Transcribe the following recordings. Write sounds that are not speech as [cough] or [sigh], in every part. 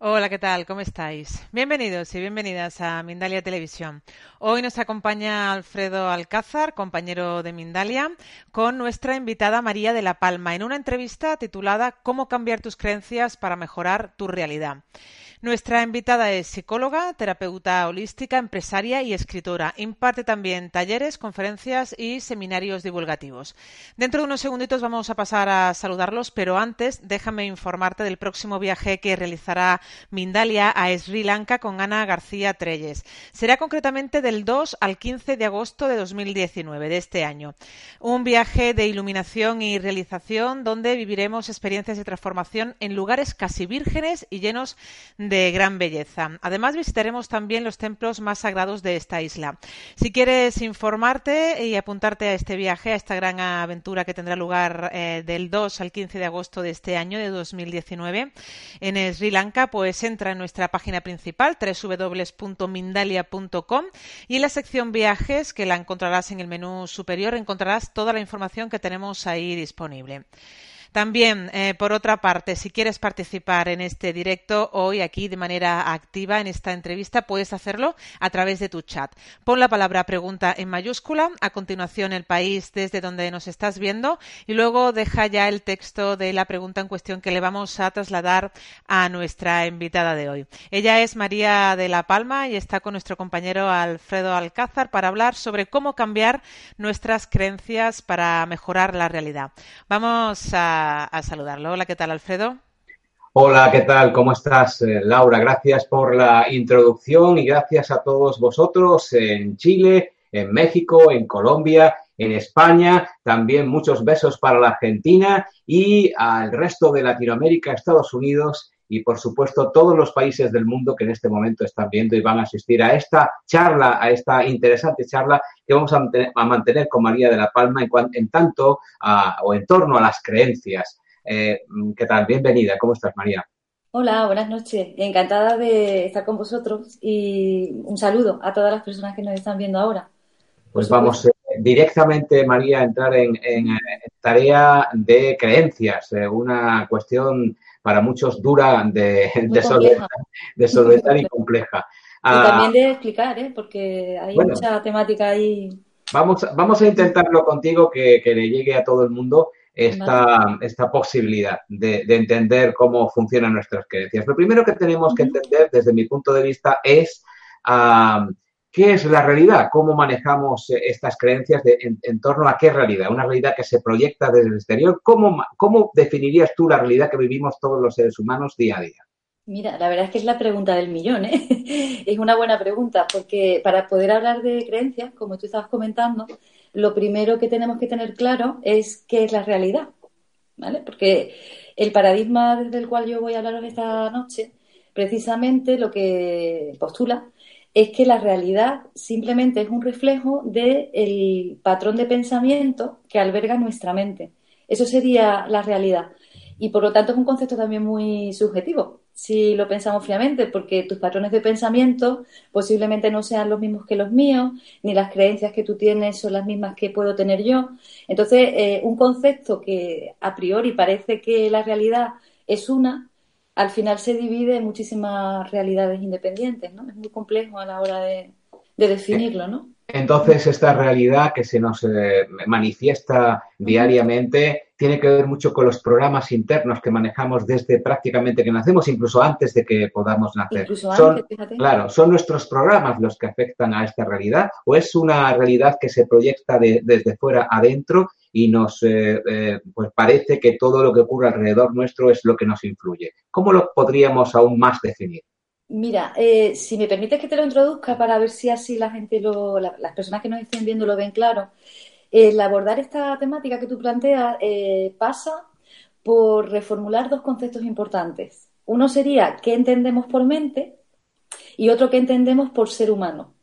Hola, ¿qué tal? ¿Cómo estáis? Bienvenidos y bienvenidas a Mindalia Televisión. Hoy nos acompaña Alfredo Alcázar, compañero de Mindalia, con nuestra invitada María de la Palma en una entrevista titulada ¿Cómo cambiar tus creencias para mejorar tu realidad? Nuestra invitada es psicóloga, terapeuta holística, empresaria y escritora. Imparte también talleres, conferencias y seminarios divulgativos. Dentro de unos segunditos vamos a pasar a saludarlos, pero antes déjame informarte del próximo viaje que realizará Mindalia a Sri Lanka con Ana García Treyes. Será concretamente del 2 al 15 de agosto de 2019, de este año. Un viaje de iluminación y realización donde viviremos experiencias de transformación en lugares casi vírgenes y llenos de de gran belleza. Además, visitaremos también los templos más sagrados de esta isla. Si quieres informarte y apuntarte a este viaje, a esta gran aventura que tendrá lugar eh, del 2 al 15 de agosto de este año, de 2019, en Sri Lanka, pues entra en nuestra página principal, www.mindalia.com, y en la sección viajes, que la encontrarás en el menú superior, encontrarás toda la información que tenemos ahí disponible. También, eh, por otra parte, si quieres participar en este directo hoy aquí de manera activa en esta entrevista, puedes hacerlo a través de tu chat. Pon la palabra pregunta en mayúscula, a continuación el país desde donde nos estás viendo y luego deja ya el texto de la pregunta en cuestión que le vamos a trasladar a nuestra invitada de hoy. Ella es María de la Palma y está con nuestro compañero Alfredo Alcázar para hablar sobre cómo cambiar nuestras creencias para mejorar la realidad. Vamos a a, saludarlo. Hola, ¿qué tal, Alfredo? Hola, ¿qué tal? ¿Cómo estás, eh, Laura? Gracias por la introducción y gracias a todos vosotros en Chile, en México, en Colombia, en España. También muchos besos para la Argentina y al resto de Latinoamérica, Estados Unidos y, por supuesto, todos los países del mundo que en este momento están viendo y van a asistir a esta charla, a esta interesante charla que vamos a, mantener con María de la Palma en, tanto o en torno a las creencias. Eh, ¿Qué tal? Bienvenida. ¿Cómo estás, María? Hola, buenas noches. Encantada de estar con vosotros y un saludo a todas las personas que nos están viendo ahora. Pues vamos eh, directamente, María, a entrar en, tarea de creencias, eh, una cuestión para muchos dura de, de, solventar, y compleja. Y ah, también de explicar, ¿eh? porque hay mucha temática ahí. Vamos, vamos a intentarlo contigo que, le llegue a todo el mundo esta, esta posibilidad de, entender cómo funcionan nuestras creencias. Lo primero que tenemos que entender, desde mi punto de vista, es ah, ¿Qué es la realidad? ¿Cómo manejamos eh, estas creencias en, torno a qué realidad? ¿Una realidad que se proyecta desde el exterior? ¿Cómo, ¿Cómo definirías tú la realidad que vivimos todos los seres humanos día a día? Mira, la verdad es que es la pregunta del millón, ¿eh? [laughs] es una buena pregunta, porque para poder hablar de creencias, como tú estabas comentando, lo primero que tenemos que tener claro es qué es la realidad, ¿vale? Porque el paradigma desde el cual yo voy a hablaros esta noche, precisamente lo que postula es que la realidad simplemente es un reflejo del patrón de pensamiento que alberga nuestra mente. Eso sería la realidad. Y por lo tanto es un concepto también muy subjetivo, si lo pensamos fríamente, porque tus patrones de pensamiento posiblemente no sean los mismos que los míos, ni las creencias que tú tienes son las mismas que puedo tener yo. Entonces, eh, un concepto que a priori parece que la realidad es una, al final se divide en muchísimas realidades independientes, ¿no? Es muy complejo a la hora de, definirlo, ¿no? Entonces, esta realidad que se nos eh, manifiesta diariamente tiene que ver mucho con los programas internos que manejamos desde prácticamente que nacemos, incluso antes de que podamos nacer. Incluso son, Claro, ¿son nuestros programas los que afectan a esta realidad o es una realidad que se proyecta desde fuera adentro y nos eh, eh, pues parece que todo lo que ocurre alrededor nuestro es lo que nos influye. ¿Cómo lo podríamos aún más definir? Mira, eh, si me permites que te lo introduzca para ver si así la gente, lo, las personas que nos estén viendo lo ven claro. El abordar esta temática que tú planteas pasa por reformular dos conceptos importantes. Uno sería qué entendemos por mente y otro qué entendemos por ser humano.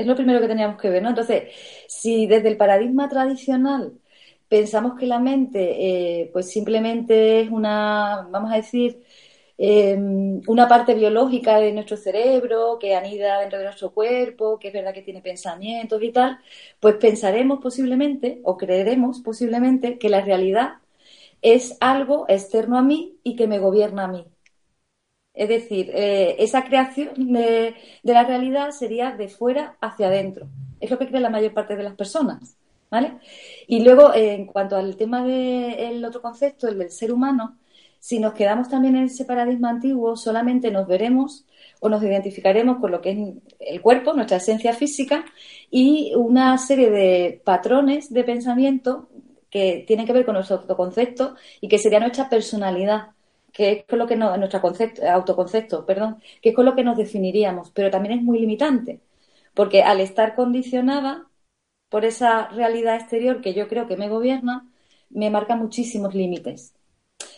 Es lo primero que teníamos que ver, ¿no? Entonces, si desde el paradigma tradicional pensamos que la mente, eh, pues simplemente es una, vamos a decir, em, una parte biológica de nuestro cerebro que anida dentro de nuestro cuerpo, que es verdad que tiene pensamientos y tal, pues pensaremos posiblemente o creeremos posiblemente que la realidad es algo externo a mí y que me gobierna a mí. Es decir, eh, esa creación de, la realidad sería de fuera hacia adentro. Es lo que cree la mayor parte de las personas. ¿vale? Y luego, eh, en cuanto al tema del otro concepto, el del ser humano, si nos quedamos también en ese paradigma antiguo, solamente nos veremos o nos identificaremos con lo que es el cuerpo, nuestra esencia física, y una serie de patrones de pensamiento que tienen que ver con nuestro autoconcepto y que sería nuestra personalidad, que es con lo que nos, nuestro concepto, autoconcepto, perdón, que es con lo que nos definiríamos, pero también es muy limitante, porque al estar condicionada por esa realidad exterior que yo creo que me gobierna, me marca muchísimos límites.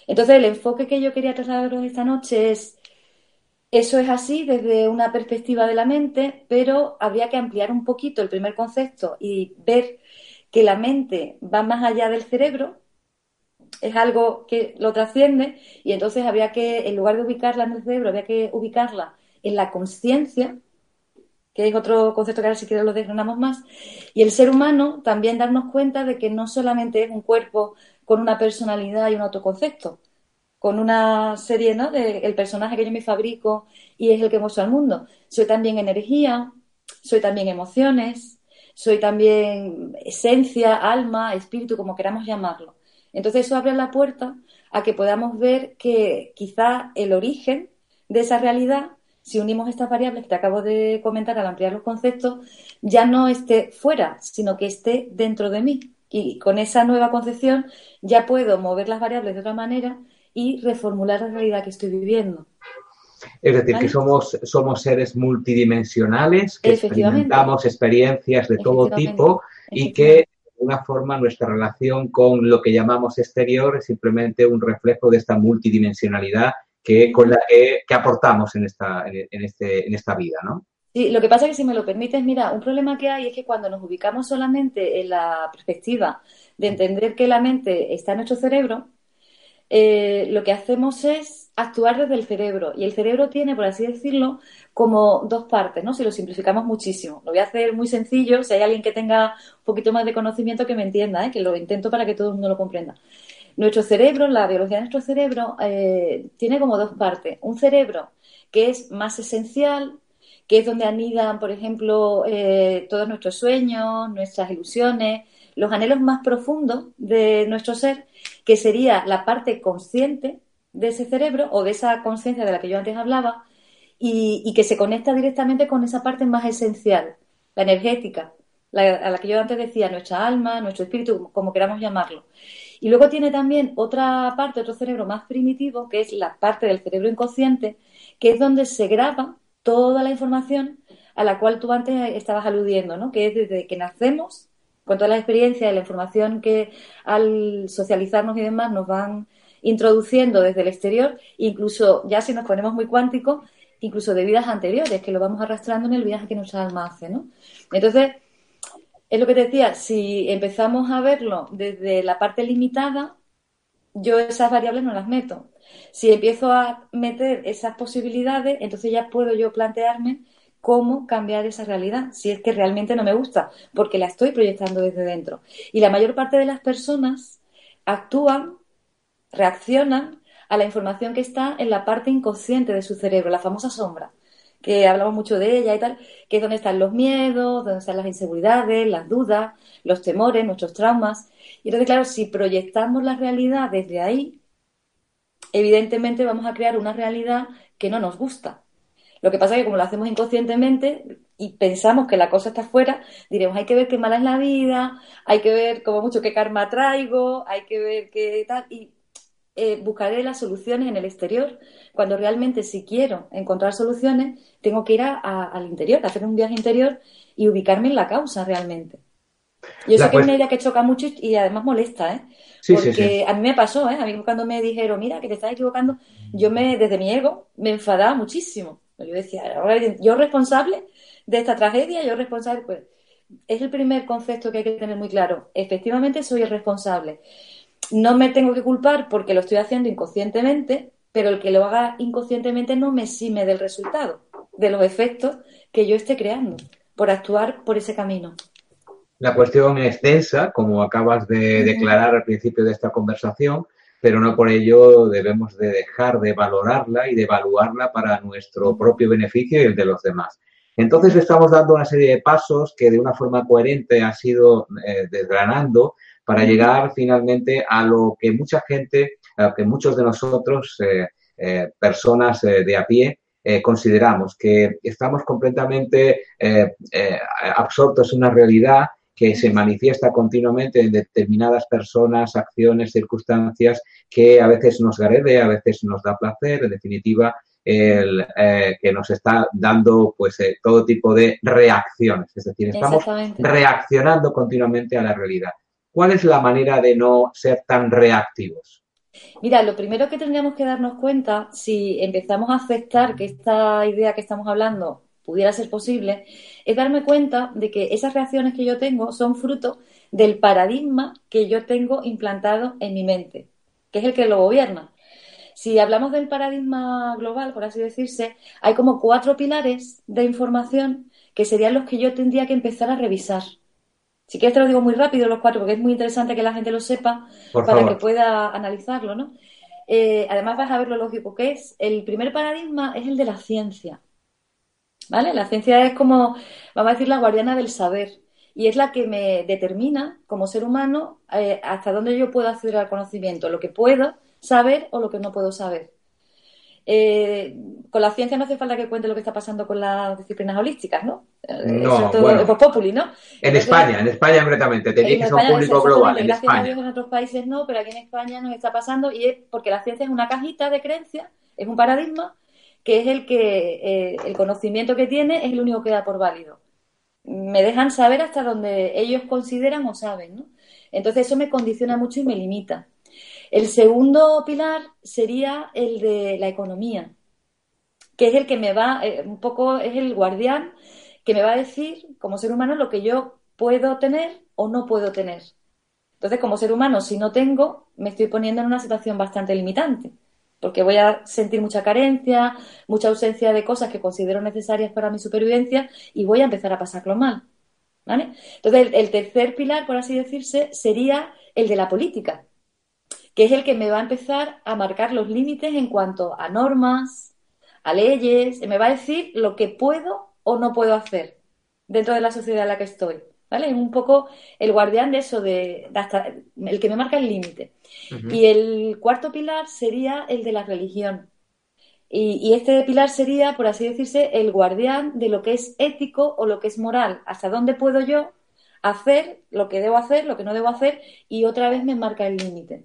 Entonces, el enfoque que yo quería trasladaros esta noche es, eso es así desde una perspectiva de la mente, pero habría que ampliar un poquito el primer concepto y ver que la mente va más allá del cerebro, es algo que lo trasciende y entonces habría que, en lugar de ubicarla en el cerebro, habría que ubicarla en la conciencia, que es otro concepto que ahora si quieres lo desgranamos más, y el ser humano también darnos cuenta de que no solamente es un cuerpo con una personalidad y un autoconcepto, con una serie, ¿no? De personaje que yo me fabrico y es el que muestro al mundo. Soy también energía, soy también emociones, soy también esencia, alma, espíritu, como queramos llamarlo. Entonces eso abre la puerta a que podamos ver que quizá el origen de esa realidad, si unimos estas variables que te acabo de comentar al ampliar los conceptos, ya no esté fuera, sino que esté dentro de mí. Y con esa nueva concepción ya puedo mover las variables de otra manera y reformular la realidad que estoy viviendo. Es decir, que somos, somos seres multidimensionales, que experimentamos experiencias de todo tipo y que alguna forma nuestra relación con lo que llamamos exterior es simplemente un reflejo de esta multidimensionalidad que, con la que, aportamos en esta, en, este, en esta vida, ¿no? Sí, lo que pasa es que si me lo permites, mira, un problema que hay es que cuando nos ubicamos solamente en la perspectiva de entender que la mente está en nuestro cerebro, eh, lo que hacemos es actuar desde el cerebro. Y el cerebro tiene, por así decirlo, como dos partes, ¿no? Si lo simplificamos muchísimo. Lo voy a hacer muy sencillo. Si hay alguien que tenga un poquito más de conocimiento, que me entienda, ¿eh? que lo intento para que todo el mundo lo comprenda. Nuestro cerebro, la biología de nuestro cerebro, eh, tiene como dos partes. Un cerebro que es más esencial, que es donde anidan, por ejemplo, todos nuestros sueños, nuestras ilusiones, los anhelos más profundos de nuestro ser, que sería la parte consciente de ese cerebro o de esa conciencia de la que yo antes hablaba y, que se conecta directamente con esa parte más esencial, la energética, a la que yo antes decía, nuestra alma, nuestro espíritu, como queramos llamarlo. Y luego tiene también otra parte, otro cerebro más primitivo, que es la parte del cerebro inconsciente, que es donde se graba toda la información a la cual tú antes estabas aludiendo, ¿no? Que es desde que nacemos con toda la experiencia y la información que al socializarnos y demás nos van introduciendo desde el exterior, incluso ya si nos ponemos muy cuánticos, incluso de vidas anteriores, que lo vamos arrastrando en el viaje que nuestra alma hace, ¿no? Entonces, es lo que te decía, si empezamos a verlo desde la parte limitada, yo esas variables no las meto. Si empiezo a meter esas posibilidades, entonces ya puedo yo plantearme cómo cambiar esa realidad, si es que realmente no me gusta, porque la estoy proyectando desde dentro. Y la mayor parte de las personas actúan, reaccionan a la información que está en la parte inconsciente de su cerebro, la famosa sombra, que hablamos mucho de ella y tal, que es donde están los miedos, donde están las inseguridades, las dudas, los temores, nuestros traumas. Y entonces, claro, si proyectamos la realidad desde ahí, evidentemente vamos a crear una realidad que no nos gusta lo que pasa es que como lo hacemos inconscientemente y pensamos que la cosa está afuera, diremos, hay que ver qué mala es la vida, hay que ver como mucho qué karma traigo, hay que ver qué tal, y eh, buscaré las soluciones en el exterior, cuando realmente si quiero encontrar soluciones, tengo que ir al interior, hacer un viaje interior y ubicarme en la causa realmente. Yo sé que es una idea que choca mucho y además molesta, ¿eh? Porque a mí me pasó, ¿eh? A mí cuando me dijeron, mira, que te estás equivocando, yo me, desde mi ego, me enfadaba muchísimo. Yo decía, yo responsable de esta tragedia, yo responsable, pues es el primer concepto que hay que tener muy claro. Efectivamente soy el responsable. No me tengo que culpar porque lo estoy haciendo inconscientemente, pero el que lo haga inconscientemente no me exime del resultado, de los efectos que yo esté creando por actuar por ese camino. La cuestión es densa, como acabas de declarar al principio de esta conversación, pero no por ello debemos de dejar de valorarla y de evaluarla para nuestro propio beneficio y el de los demás. Entonces estamos dando una serie de pasos que de una forma coherente ha sido eh, desgranando para llegar finalmente a lo que mucha gente, a lo que muchos de nosotros, eh, eh, personas de a pie, consideramos que estamos completamente absortos en una realidad que se manifiesta continuamente en determinadas personas, acciones, circunstancias que a veces nos agrede, a veces nos da placer, en definitiva, el, eh, que nos está dando pues eh, todo tipo de reacciones. Es decir, estamos reaccionando continuamente a la realidad. ¿Cuál es la manera de no ser tan reactivos? Mira, lo primero que tendríamos que darnos cuenta, si empezamos a aceptar que esta idea que estamos hablando pudiera ser posible, es darme cuenta de que esas reacciones que yo tengo son fruto del paradigma que yo tengo implantado en mi mente, que es el que lo gobierna. Si hablamos del paradigma global, por así decirse, hay como cuatro pilares de información que serían los que yo tendría que empezar a revisar. Si quieres te lo digo muy rápido los cuatro, porque es muy interesante que la gente lo sepa para que pueda analizarlo, ¿no? Eh, además vas a ver lo lógico que es. El primer paradigma es el de la ciencia. ¿vale? La ciencia es como, vamos a decir, la guardiana del saber y es la que me determina como ser humano eh, hasta dónde yo puedo acceder al conocimiento, lo que puedo saber o lo que no puedo saber. Eh, con la ciencia no hace falta que cuente lo que está pasando con las disciplinas holísticas, ¿no? Eh, no, bueno, populi, ¿no? En España, en España concretamente, tenía que ser un público global. En gracias a Dios en otros países no, pero aquí en España nos está pasando y es porque la ciencia es una cajita de creencias, es un paradigma que es el que eh, el conocimiento que tiene es el único que da por válido. Me dejan saber hasta donde ellos consideran o saben, ¿no? Entonces eso me condiciona mucho y me limita. El segundo pilar sería el de la economía, que es el que me va, eh, un poco es el guardián que me va a decir como ser humano lo que yo puedo tener o no puedo tener. Entonces, como ser humano, si no tengo, me estoy poniendo en una situación bastante limitante porque voy a sentir mucha carencia, mucha ausencia de cosas que considero necesarias para mi supervivencia y voy a empezar a pasarlo mal. ¿vale? Entonces, el, tercer pilar, por así decirse, sería el de la política, que es el que me va a empezar a marcar los límites en cuanto a normas, a leyes, me va a decir lo que puedo o no puedo hacer dentro de la sociedad en la que estoy. ¿Vale? Es un poco el guardián de eso, de, hasta el que me marca el límite. Y el cuarto pilar sería el de la religión. Y, este pilar sería, por así decirse, el guardián de lo que es ético o lo que es moral. Hasta dónde puedo yo hacer lo que debo hacer, lo que no debo hacer, y otra vez me marca el límite.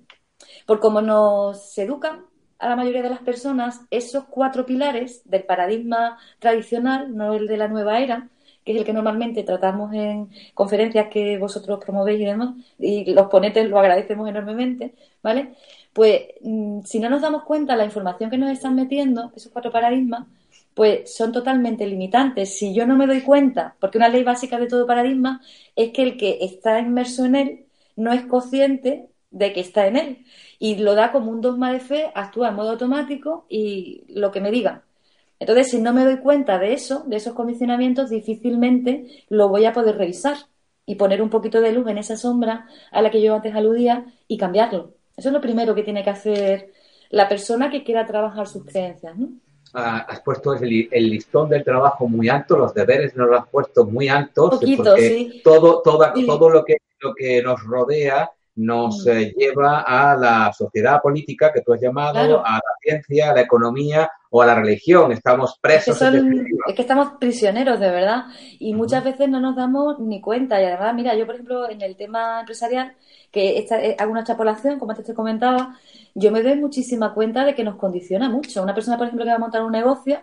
Por como nos educan a la mayoría de las personas, esos cuatro pilares del paradigma tradicional, no el de la nueva era, que es el que normalmente tratamos en conferencias que vosotros promovéis y demás, y los ponentes lo agradecemos enormemente, ¿vale? Pues mm, si no nos damos cuenta la información que nos están metiendo, esos cuatro paradigmas, pues son totalmente limitantes. Si yo no me doy cuenta, porque una ley básica de todo paradigma es que el que está inmerso en él no es consciente de que está en él y lo da como un dogma de fe, actúa en modo automático y lo que me digan. Entonces, si no me doy cuenta de eso, de esos condicionamientos, difícilmente lo voy a poder revisar y poner un poquito de luz en esa sombra a la que yo antes aludía y cambiarlo. Eso es lo primero que tiene que hacer la persona que quiera trabajar sus creencias. ¿no? Ah, has puesto el, listón del trabajo muy alto, los deberes nos los has puesto muy altos. Poquito, sí. todo, todo lo que, lo que nos rodea nos eh, lleva a la sociedad política que tú has llamado, a la ciencia, a la economía o a la religión. Estamos presos. Es que, es que estamos prisioneros, de verdad. Y muchas veces no nos damos ni cuenta. Y además, mira, yo, por ejemplo, en el tema empresarial, que esta, eh, hago una extrapolación, como antes te comentaba, yo me doy muchísima cuenta de que nos condiciona mucho. Una persona, por ejemplo, que va a montar un negocio,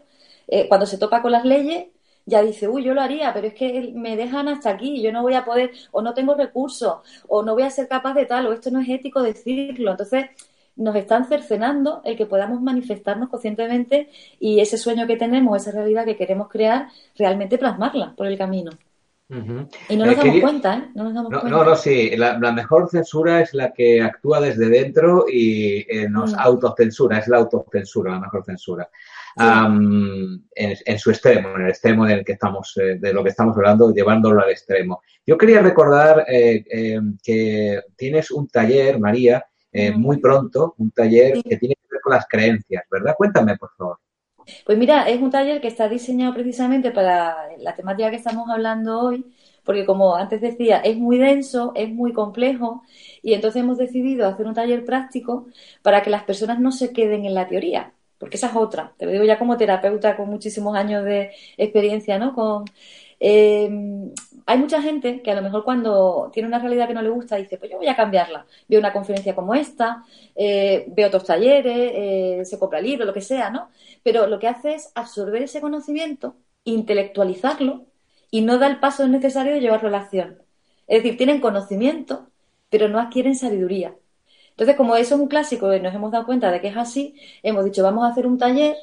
eh, cuando se topa con las leyes, ya dice, uy, yo lo haría, pero es que me dejan hasta aquí, yo no voy a poder, o no tengo recursos, o no voy a ser capaz de tal, o esto no es ético decirlo. Entonces, nos están cercenando el que podamos manifestarnos conscientemente y ese sueño que tenemos, esa realidad que queremos crear, realmente plasmarla por el camino. Y no nos damos cuenta, ¿eh? No nos damos no, cuenta. No, no, sí. La, mejor censura es la que actúa desde dentro y eh, nos mm. autocensura. Es la autocensura, la mejor censura. En, su extremo, en el extremo del que estamos, eh, de lo que estamos hablando, llevándolo al extremo. Yo quería recordar eh, que tienes un taller, María, muy pronto, un taller que tiene que ver con las creencias, ¿verdad? Cuéntame, por favor. Pues mira, es un taller que está diseñado precisamente para la temática que estamos hablando hoy, porque como antes decía, es muy denso, es muy complejo, y entonces hemos decidido hacer un taller práctico para que las personas no se queden en la teoría, porque esa es otra. Te lo digo ya como terapeuta con muchísimos años de experiencia, ¿no? Con, eh, hay mucha gente que a lo mejor cuando tiene una realidad que no le gusta dice, pues yo voy a cambiarla. Veo una conferencia como esta, eh, veo otros talleres, eh, se compra libros, lo que sea, ¿no? Pero lo que hace es absorber ese conocimiento, intelectualizarlo y no da el paso necesario de llevarlo a la acción. Es decir, tienen conocimiento, pero no adquieren sabiduría. Entonces, como eso es un clásico y nos hemos dado cuenta de que es así, hemos dicho, vamos a hacer un taller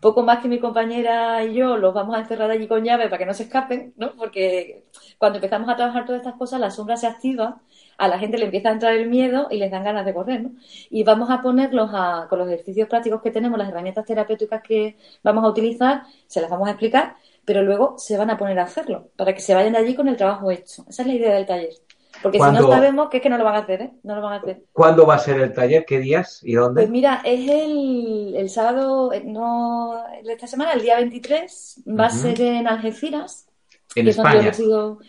poco más que mi compañera y yo los vamos a encerrar allí con llave para que no se escapen, ¿no? Porque cuando empezamos a trabajar todas estas cosas, la sombra se activa, a la gente le empieza a entrar el miedo y les dan ganas de correr, ¿no? Y vamos a ponerlos a, con los ejercicios prácticos que tenemos, las herramientas terapéuticas que vamos a utilizar, se las vamos a explicar, pero luego se van a poner a hacerlo, para que se vayan de allí con el trabajo hecho. Esa es la idea del taller. Porque si no sabemos que es que no lo van a hacer, ¿eh? No lo van a hacer. ¿Cuándo va a ser el taller? ¿Qué días y dónde? Pues mira, es el, el sábado, eh, no, esta semana, el día 23, va a ser en Algeciras. En España.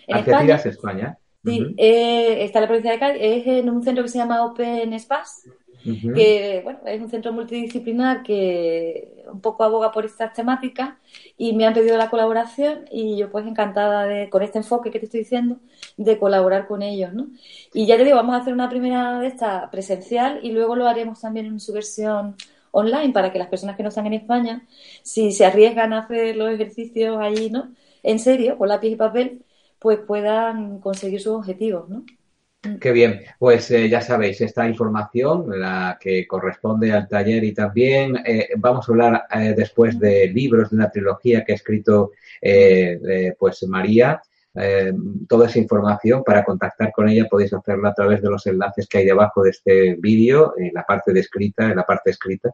en Algeciras, España. Sí, eh, está en la provincia de Cádiz, es en un centro que se llama Open Space, que bueno, es un centro multidisciplinar que un poco aboga por estas temáticas y me han pedido la colaboración y yo pues encantada de, con este enfoque que te estoy diciendo, de colaborar con ellos, ¿no? Y ya te digo, vamos a hacer una primera de esta presencial y luego lo haremos también en su versión online para que las personas que no están en España, si se arriesgan a hacer los ejercicios allí, ¿no? En serio, con lápiz y papel, pues puedan conseguir sus objetivos, ¿no? Qué bien, pues eh, ya sabéis, esta información, la que corresponde al taller y también eh, vamos a hablar eh, después de libros de una trilogía que ha escrito pues María. toda esa información para contactar con ella podéis hacerlo a través de los enlaces que hay debajo de este vídeo, en la parte de escrita, en la parte escrita,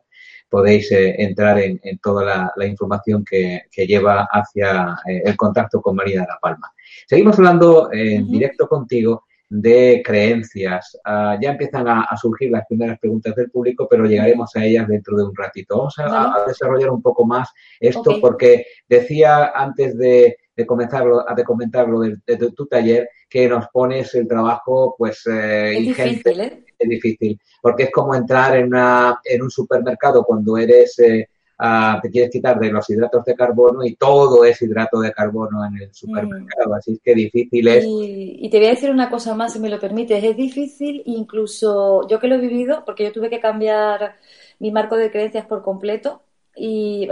podéis entrar en, toda la, información que, lleva hacia el contacto con María de la Palma. Seguimos hablando en directo contigo de creencias. Ah, ya empiezan a, surgir las primeras preguntas del público, pero llegaremos a ellas dentro de un ratito. Vamos a, desarrollar un poco más esto porque decía antes de, de comenzarlo, de comentarlo de, tu taller que nos pones el trabajo pues eh, es Difícil, ¿eh? Es difícil, porque es como entrar en, una, en un supermercado cuando eres... Eh, te quieres quitar de los hidratos de carbono y todo es hidrato de carbono en el supermercado, mm. así que difícil es. Y, te voy a decir una cosa más, si me lo permites, es difícil incluso yo que lo he vivido, porque yo tuve que cambiar mi marco de creencias por completo y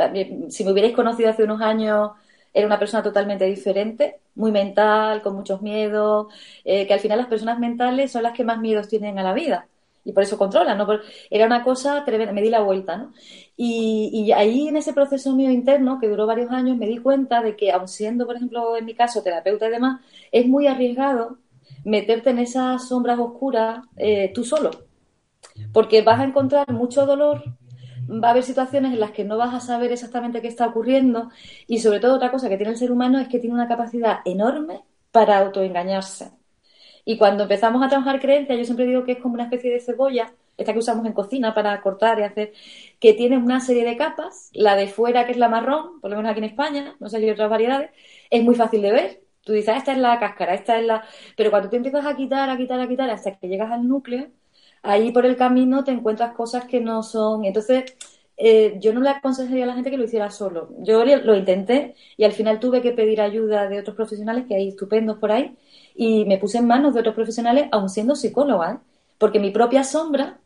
si me hubierais conocido hace unos años era una persona totalmente diferente, muy mental, con muchos miedos, eh, que al final las personas mentales son las que más miedos tienen a la vida y por eso controla, ¿no? Era una cosa tremenda, me di la vuelta, ¿no? Y, ahí en ese proceso mío interno, que duró varios años, me di cuenta de que, aun siendo, por ejemplo, en mi caso, terapeuta y demás, es muy arriesgado meterte en esas sombras oscuras eh, tú solo. Porque vas a encontrar mucho dolor, va a haber situaciones en las que no vas a saber exactamente qué está ocurriendo y sobre todo otra cosa que tiene el ser humano es que tiene una capacidad enorme para autoengañarse. Y cuando empezamos a trabajar creencias, yo siempre digo que es como una especie de cebolla, esta que usamos en cocina para cortar y hacer, que tiene una serie de capas. La de fuera, que es la marrón, por lo menos aquí en España, no sé si hay otras variedades, es muy fácil de ver. Tú dices, ah, esta es la cáscara, esta es la. Pero cuando tú empiezas a quitar, a quitar, a quitar, hasta que llegas al núcleo, ahí por el camino te encuentras cosas que no son. Entonces, eh, yo no le aconsejaría a la gente que lo hiciera solo. Yo lo intenté y al final tuve que pedir ayuda de otros profesionales que hay estupendos por ahí y me puse en manos de otros profesionales, aun siendo psicóloga, ¿eh? porque mi propia sombra,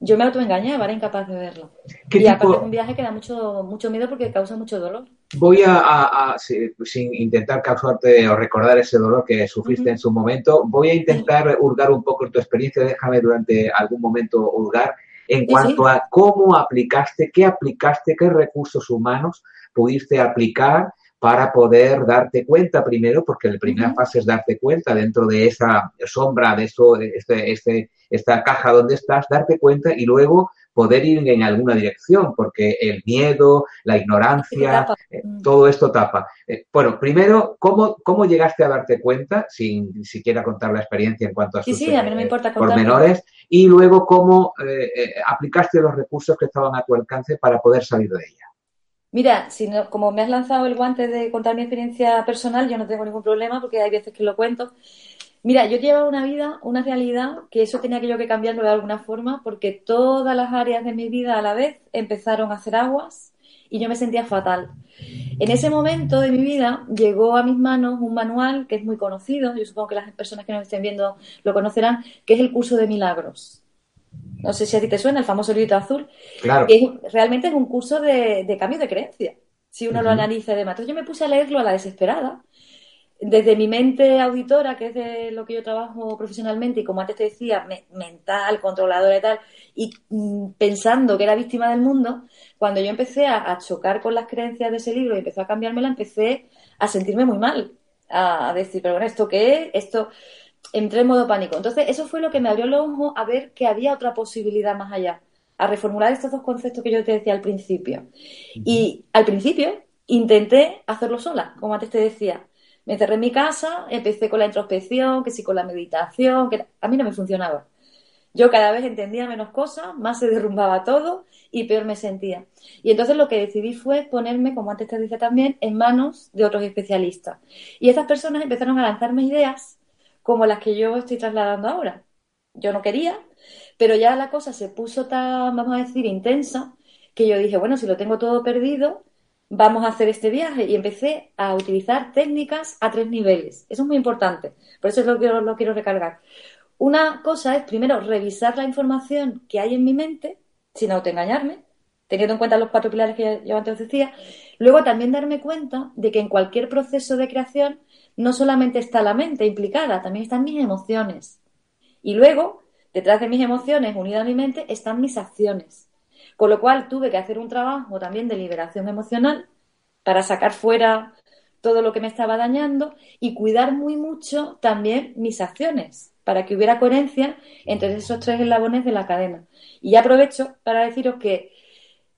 yo me autoengañaba, era incapaz de verlo. Y aparte es un viaje que da mucho, mucho miedo porque causa mucho dolor. Voy a, sin intentar causarte o recordar ese dolor que sufriste en su momento, voy a intentar hurgar un poco en tu experiencia, déjame durante algún momento hurgar en cuanto a cómo aplicaste, qué aplicaste, qué recursos humanos pudiste aplicar para poder darte cuenta primero, porque la primera fase es darte cuenta dentro de esa sombra, de eso, este, este, esta caja donde estás, darte cuenta y luego poder ir en alguna dirección, porque el miedo, la ignorancia, eh, todo esto tapa. Eh, bueno, primero, ¿cómo, ¿cómo llegaste a darte cuenta, sin siquiera contar la experiencia en cuanto a sus sí, a mí no me importa pormenores, y luego cómo aplicaste los recursos que estaban a tu alcance para poder salir de ella? Mira, si como me has lanzado el guante de contar mi experiencia personal, yo no tengo ningún problema porque hay veces que lo cuento. Mira, yo llevaba una vida, una realidad, que eso tenía que yo que cambiarlo de alguna forma porque todas las áreas de mi vida a la vez empezaron a hacer aguas y yo me sentía fatal. En ese momento de mi vida llegó a mis manos un manual que es muy conocido, yo supongo que las personas que nos estén viendo lo conocerán, que es el curso de milagros no sé si a ti te suena, el famoso librito azul, claro. realmente es un curso de, cambio de creencia, si uno lo analiza y demás. Entonces yo me puse a leerlo a la desesperada, desde mi mente auditora, que es de lo que yo trabajo profesionalmente, y como antes te decía, mental, controladora y tal, y mm, pensando que era víctima del mundo, cuando yo empecé a, chocar con las creencias de ese libro y empezó a cambiármela, empecé a sentirme muy mal, a, a decir, pero bueno, ¿esto qué es? Esto entré en modo pánico. Entonces, eso fue lo que me abrió los ojos a ver que había otra posibilidad más allá, a reformular estos dos conceptos que yo te decía al principio. Y al principio intenté hacerlo sola, como antes te decía. Me encerré en mi casa, empecé con la introspección, que sí con la meditación, que a mí no me funcionaba. Yo cada vez entendía menos cosas, más se derrumbaba todo y peor me sentía. Y entonces lo que decidí fue ponerme, como antes te decía también, en manos de otros especialistas. Y estas personas empezaron a lanzarme ideas como las que yo estoy trasladando ahora. Yo no quería, pero ya la cosa se puso tan, vamos a decir, intensa, que yo dije, bueno, si lo tengo todo perdido, vamos a hacer este viaje. Y empecé a utilizar técnicas a tres niveles. Eso es muy importante, por eso es lo que lo quiero recargar. Una cosa es, primero, revisar la información que hay en mi mente, sin autoengañarme, teniendo en cuenta los cuatro pilares que yo antes decía. Luego, también darme cuenta de que en cualquier proceso de creación no solamente está la mente implicada, también están mis emociones. Y luego, detrás de mis emociones, unidas a mi mente, están mis acciones. Con lo cual tuve que hacer un trabajo también de liberación emocional para sacar fuera todo lo que me estaba dañando y cuidar muy mucho también mis acciones para que hubiera coherencia entre esos tres eslabones de la cadena. Y aprovecho para deciros que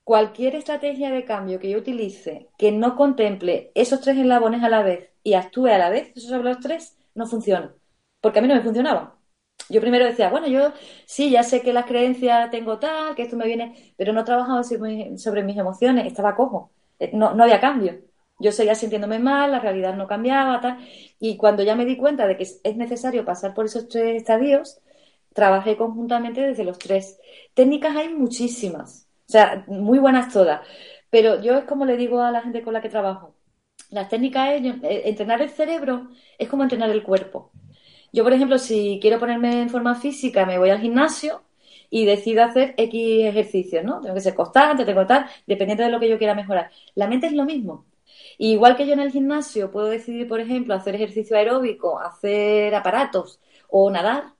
cualquier estrategia de cambio que yo utilice que no contemple esos tres eslabones a la vez y actúe a la vez, esos los tres, no funciona. Porque a mí no me funcionaba. Yo primero decía, bueno, yo sí, ya sé que las creencias tengo tal, que esto me viene, pero no trabajaba sobre mis emociones, estaba cojo, eh, no, no había cambio. Yo seguía sintiéndome mal, la realidad no cambiaba, tal. Y cuando ya me di cuenta de que es necesario pasar por esos tres estadios, trabajé conjuntamente desde los tres. Técnicas hay muchísimas, o sea, muy buenas todas. Pero yo es como le digo a la gente con la que trabajo, las técnicas es, eh, entrenar el cerebro es como entrenar el cuerpo. Yo, por ejemplo, si quiero ponerme en forma física, me voy al gimnasio y decido hacer X ejercicios, ¿no? Tengo que ser constante, tengo que estar, dependiendo de lo que yo quiera mejorar. La mente es lo mismo. igual que yo en el gimnasio puedo decidir, por ejemplo, hacer ejercicio aeróbico, hacer aparatos o nadar,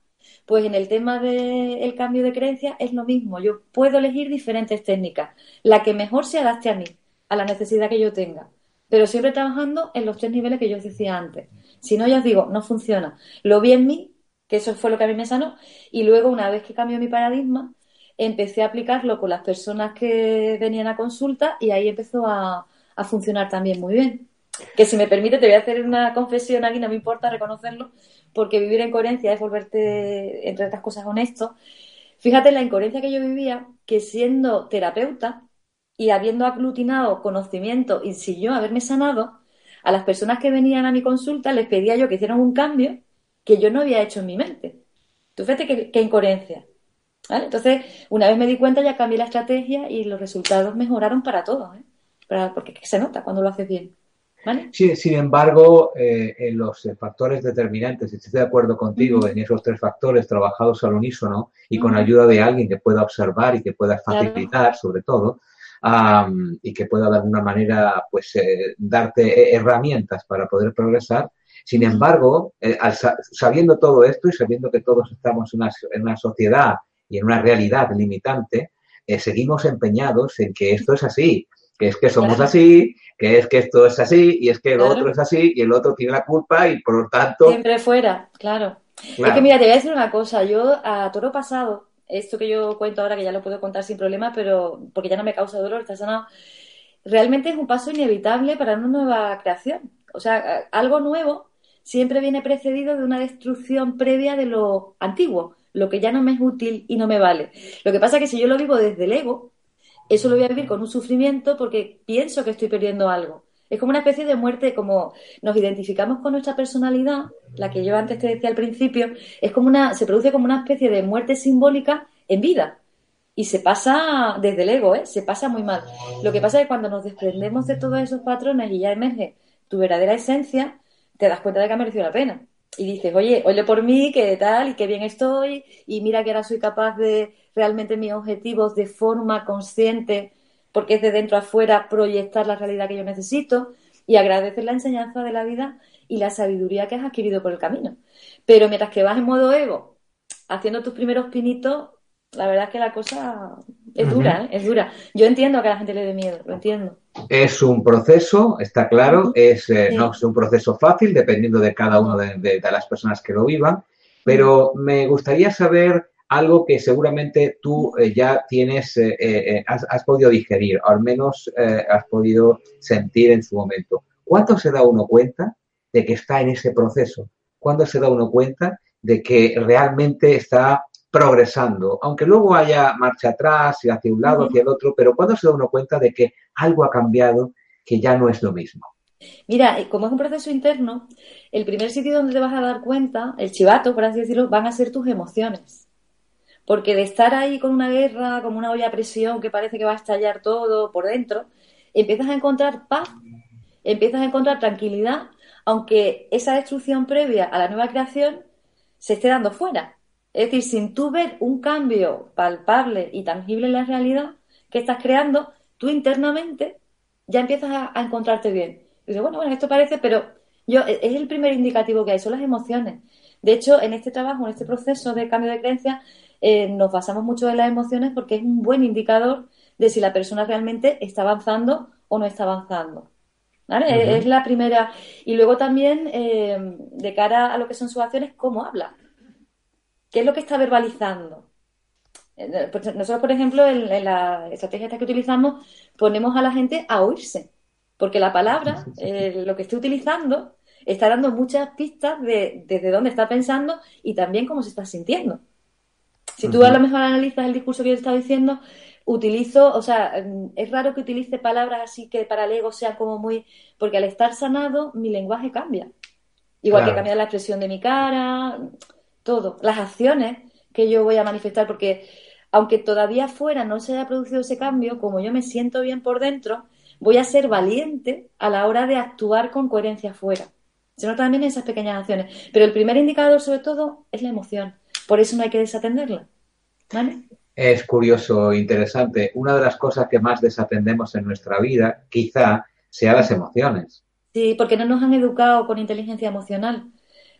pues en el tema del cambio de creencia es lo mismo. Yo puedo elegir diferentes técnicas, la que mejor se adapte a mí, a la necesidad que yo tenga pero siempre trabajando en los tres niveles que yo os decía antes. Si no, ya os digo, no funciona. Lo vi en mí, que eso fue lo que a mí me sanó, y luego, una vez que cambió mi paradigma, empecé a aplicarlo con las personas que venían a consulta y ahí empezó a, funcionar también muy bien. Que si me permite, te voy a hacer una confesión aquí, no me importa reconocerlo, porque vivir en coherencia es volverte, entre otras cosas, honesto. Fíjate la incoherencia que yo vivía, que siendo terapeuta, y habiendo aglutinado conocimiento y si yo haberme sanado, a las personas que venían a mi consulta les pedía yo que hicieran un cambio que yo no había hecho en mi mente. Tú fíjate qué, incoherencia. Entonces, una vez me di cuenta, ya cambié la estrategia y los resultados mejoraron para todos. ¿eh? porque se nota cuando lo haces bien. Sí, sin embargo, eh, en los factores determinantes, estoy de acuerdo contigo en esos tres factores trabajados al unísono y con ayuda de alguien que pueda observar y que pueda facilitar, sobre todo, y que pueda de alguna manera pues eh, darte herramientas para poder progresar. Sin embargo, eh, sabiendo todo esto y sabiendo que todos estamos en una, sociedad y en una realidad limitante, eh, seguimos empeñados en que esto es así, que es que somos así, que es que esto es así y es que lo otro es así y el otro tiene la culpa y por lo tanto... Siempre fuera, claro. Es que mira, te voy a decir una cosa, yo a toro pasado, esto que yo cuento ahora que ya lo puedo contar sin problema, pero porque ya no me causa dolor, está sanado, realmente es un paso inevitable para una nueva creación. O sea, algo nuevo siempre viene precedido de una destrucción previa de lo antiguo, lo que ya no me es útil y no me vale. Lo que pasa es que si yo lo vivo desde el ego, eso lo voy a vivir con un sufrimiento porque pienso que estoy perdiendo algo. Es como una especie de muerte, como nos identificamos con nuestra personalidad, la que yo antes te decía al principio, es como una, se produce como una especie de muerte simbólica en vida. Y se pasa desde el ego, ¿eh? se pasa muy mal. Lo que pasa es que cuando nos desprendemos de todos esos patrones y ya emerge tu verdadera esencia, te das cuenta de que ha merecido la pena. Y dices, oye, oye por mí, qué tal, y qué bien estoy, y mira que ahora soy capaz de realmente mis objetivos de forma consciente, porque es de dentro a afuera proyectar la realidad que yo necesito, y agradecer la enseñanza de la vida y la sabiduría que has adquirido por el camino. Pero mientras que vas en modo ego, haciendo tus primeros pinitos, la verdad es que la cosa es dura, ¿eh? es dura. Yo entiendo que a la gente le dé miedo, lo entiendo. Es un proceso, está claro, es, eh, no es un proceso fácil, dependiendo de cada una de, las personas que lo vivan, pero me gustaría saber algo que seguramente tú eh, ya tienes, has, has, podido digerir, o al menos has podido sentir en su momento. ¿Cuándo se da uno cuenta de que está en ese proceso? ¿Cuándo se da uno cuenta de que realmente está progresando, aunque luego haya marcha atrás y hacia un lado, hacia el otro, pero cuando se da uno cuenta de que algo ha cambiado, que ya no es lo mismo. Mira, como es un proceso interno, el primer sitio donde te vas a dar cuenta, el chivato, por así decirlo, van a ser tus emociones. Porque de estar ahí con una guerra, como una olla a presión que parece que va a estallar todo por dentro, empiezas a encontrar paz, empiezas a encontrar tranquilidad, aunque esa destrucción previa a la nueva creación se esté dando fuera. Es decir, sin tú ver un cambio palpable y tangible en la realidad que estás creando, tú internamente ya empiezas a, encontrarte bien. Y dices, bueno, bueno, esto parece, pero yo e, es el primer indicativo que hay, son las emociones. De hecho, en este trabajo, en este proceso de cambio de creencia, eh, nos basamos mucho en las emociones porque es un buen indicador de si la persona realmente está avanzando o no está avanzando. Es la primera. Y luego también, eh, de cara a lo que son sus acciones, cómo habla. ¿Qué es lo que está verbalizando? Eh, pues nosotros, por ejemplo, en, la estrategia que utilizamos, ponemos a la gente a oírse, porque la palabra, eh, lo que esté utilizando, está dando muchas pistas de desde dónde está pensando y también cómo se está sintiendo. Si tú a lo mejor analizas el discurso que yo he estado diciendo, utilizo, o sea, mm, es raro que utilice palabras así que para el ego sea como muy, porque al estar sanado, mi lenguaje cambia. Igual que cambia la expresión de mi cara, todo, las acciones que yo voy a manifestar, porque aunque todavía fuera no se haya producido ese cambio, como yo me siento bien por dentro, voy a ser valiente a la hora de actuar con coherencia fuera. Se nota también esas pequeñas acciones. Pero el primer indicador, sobre todo, es la emoción. Por eso no hay que desatenderla. ¿Vale? Es curioso, interesante. Una de las cosas que más desatendemos en nuestra vida, quizá, sea las emociones. Sí, porque no nos han educado con inteligencia emocional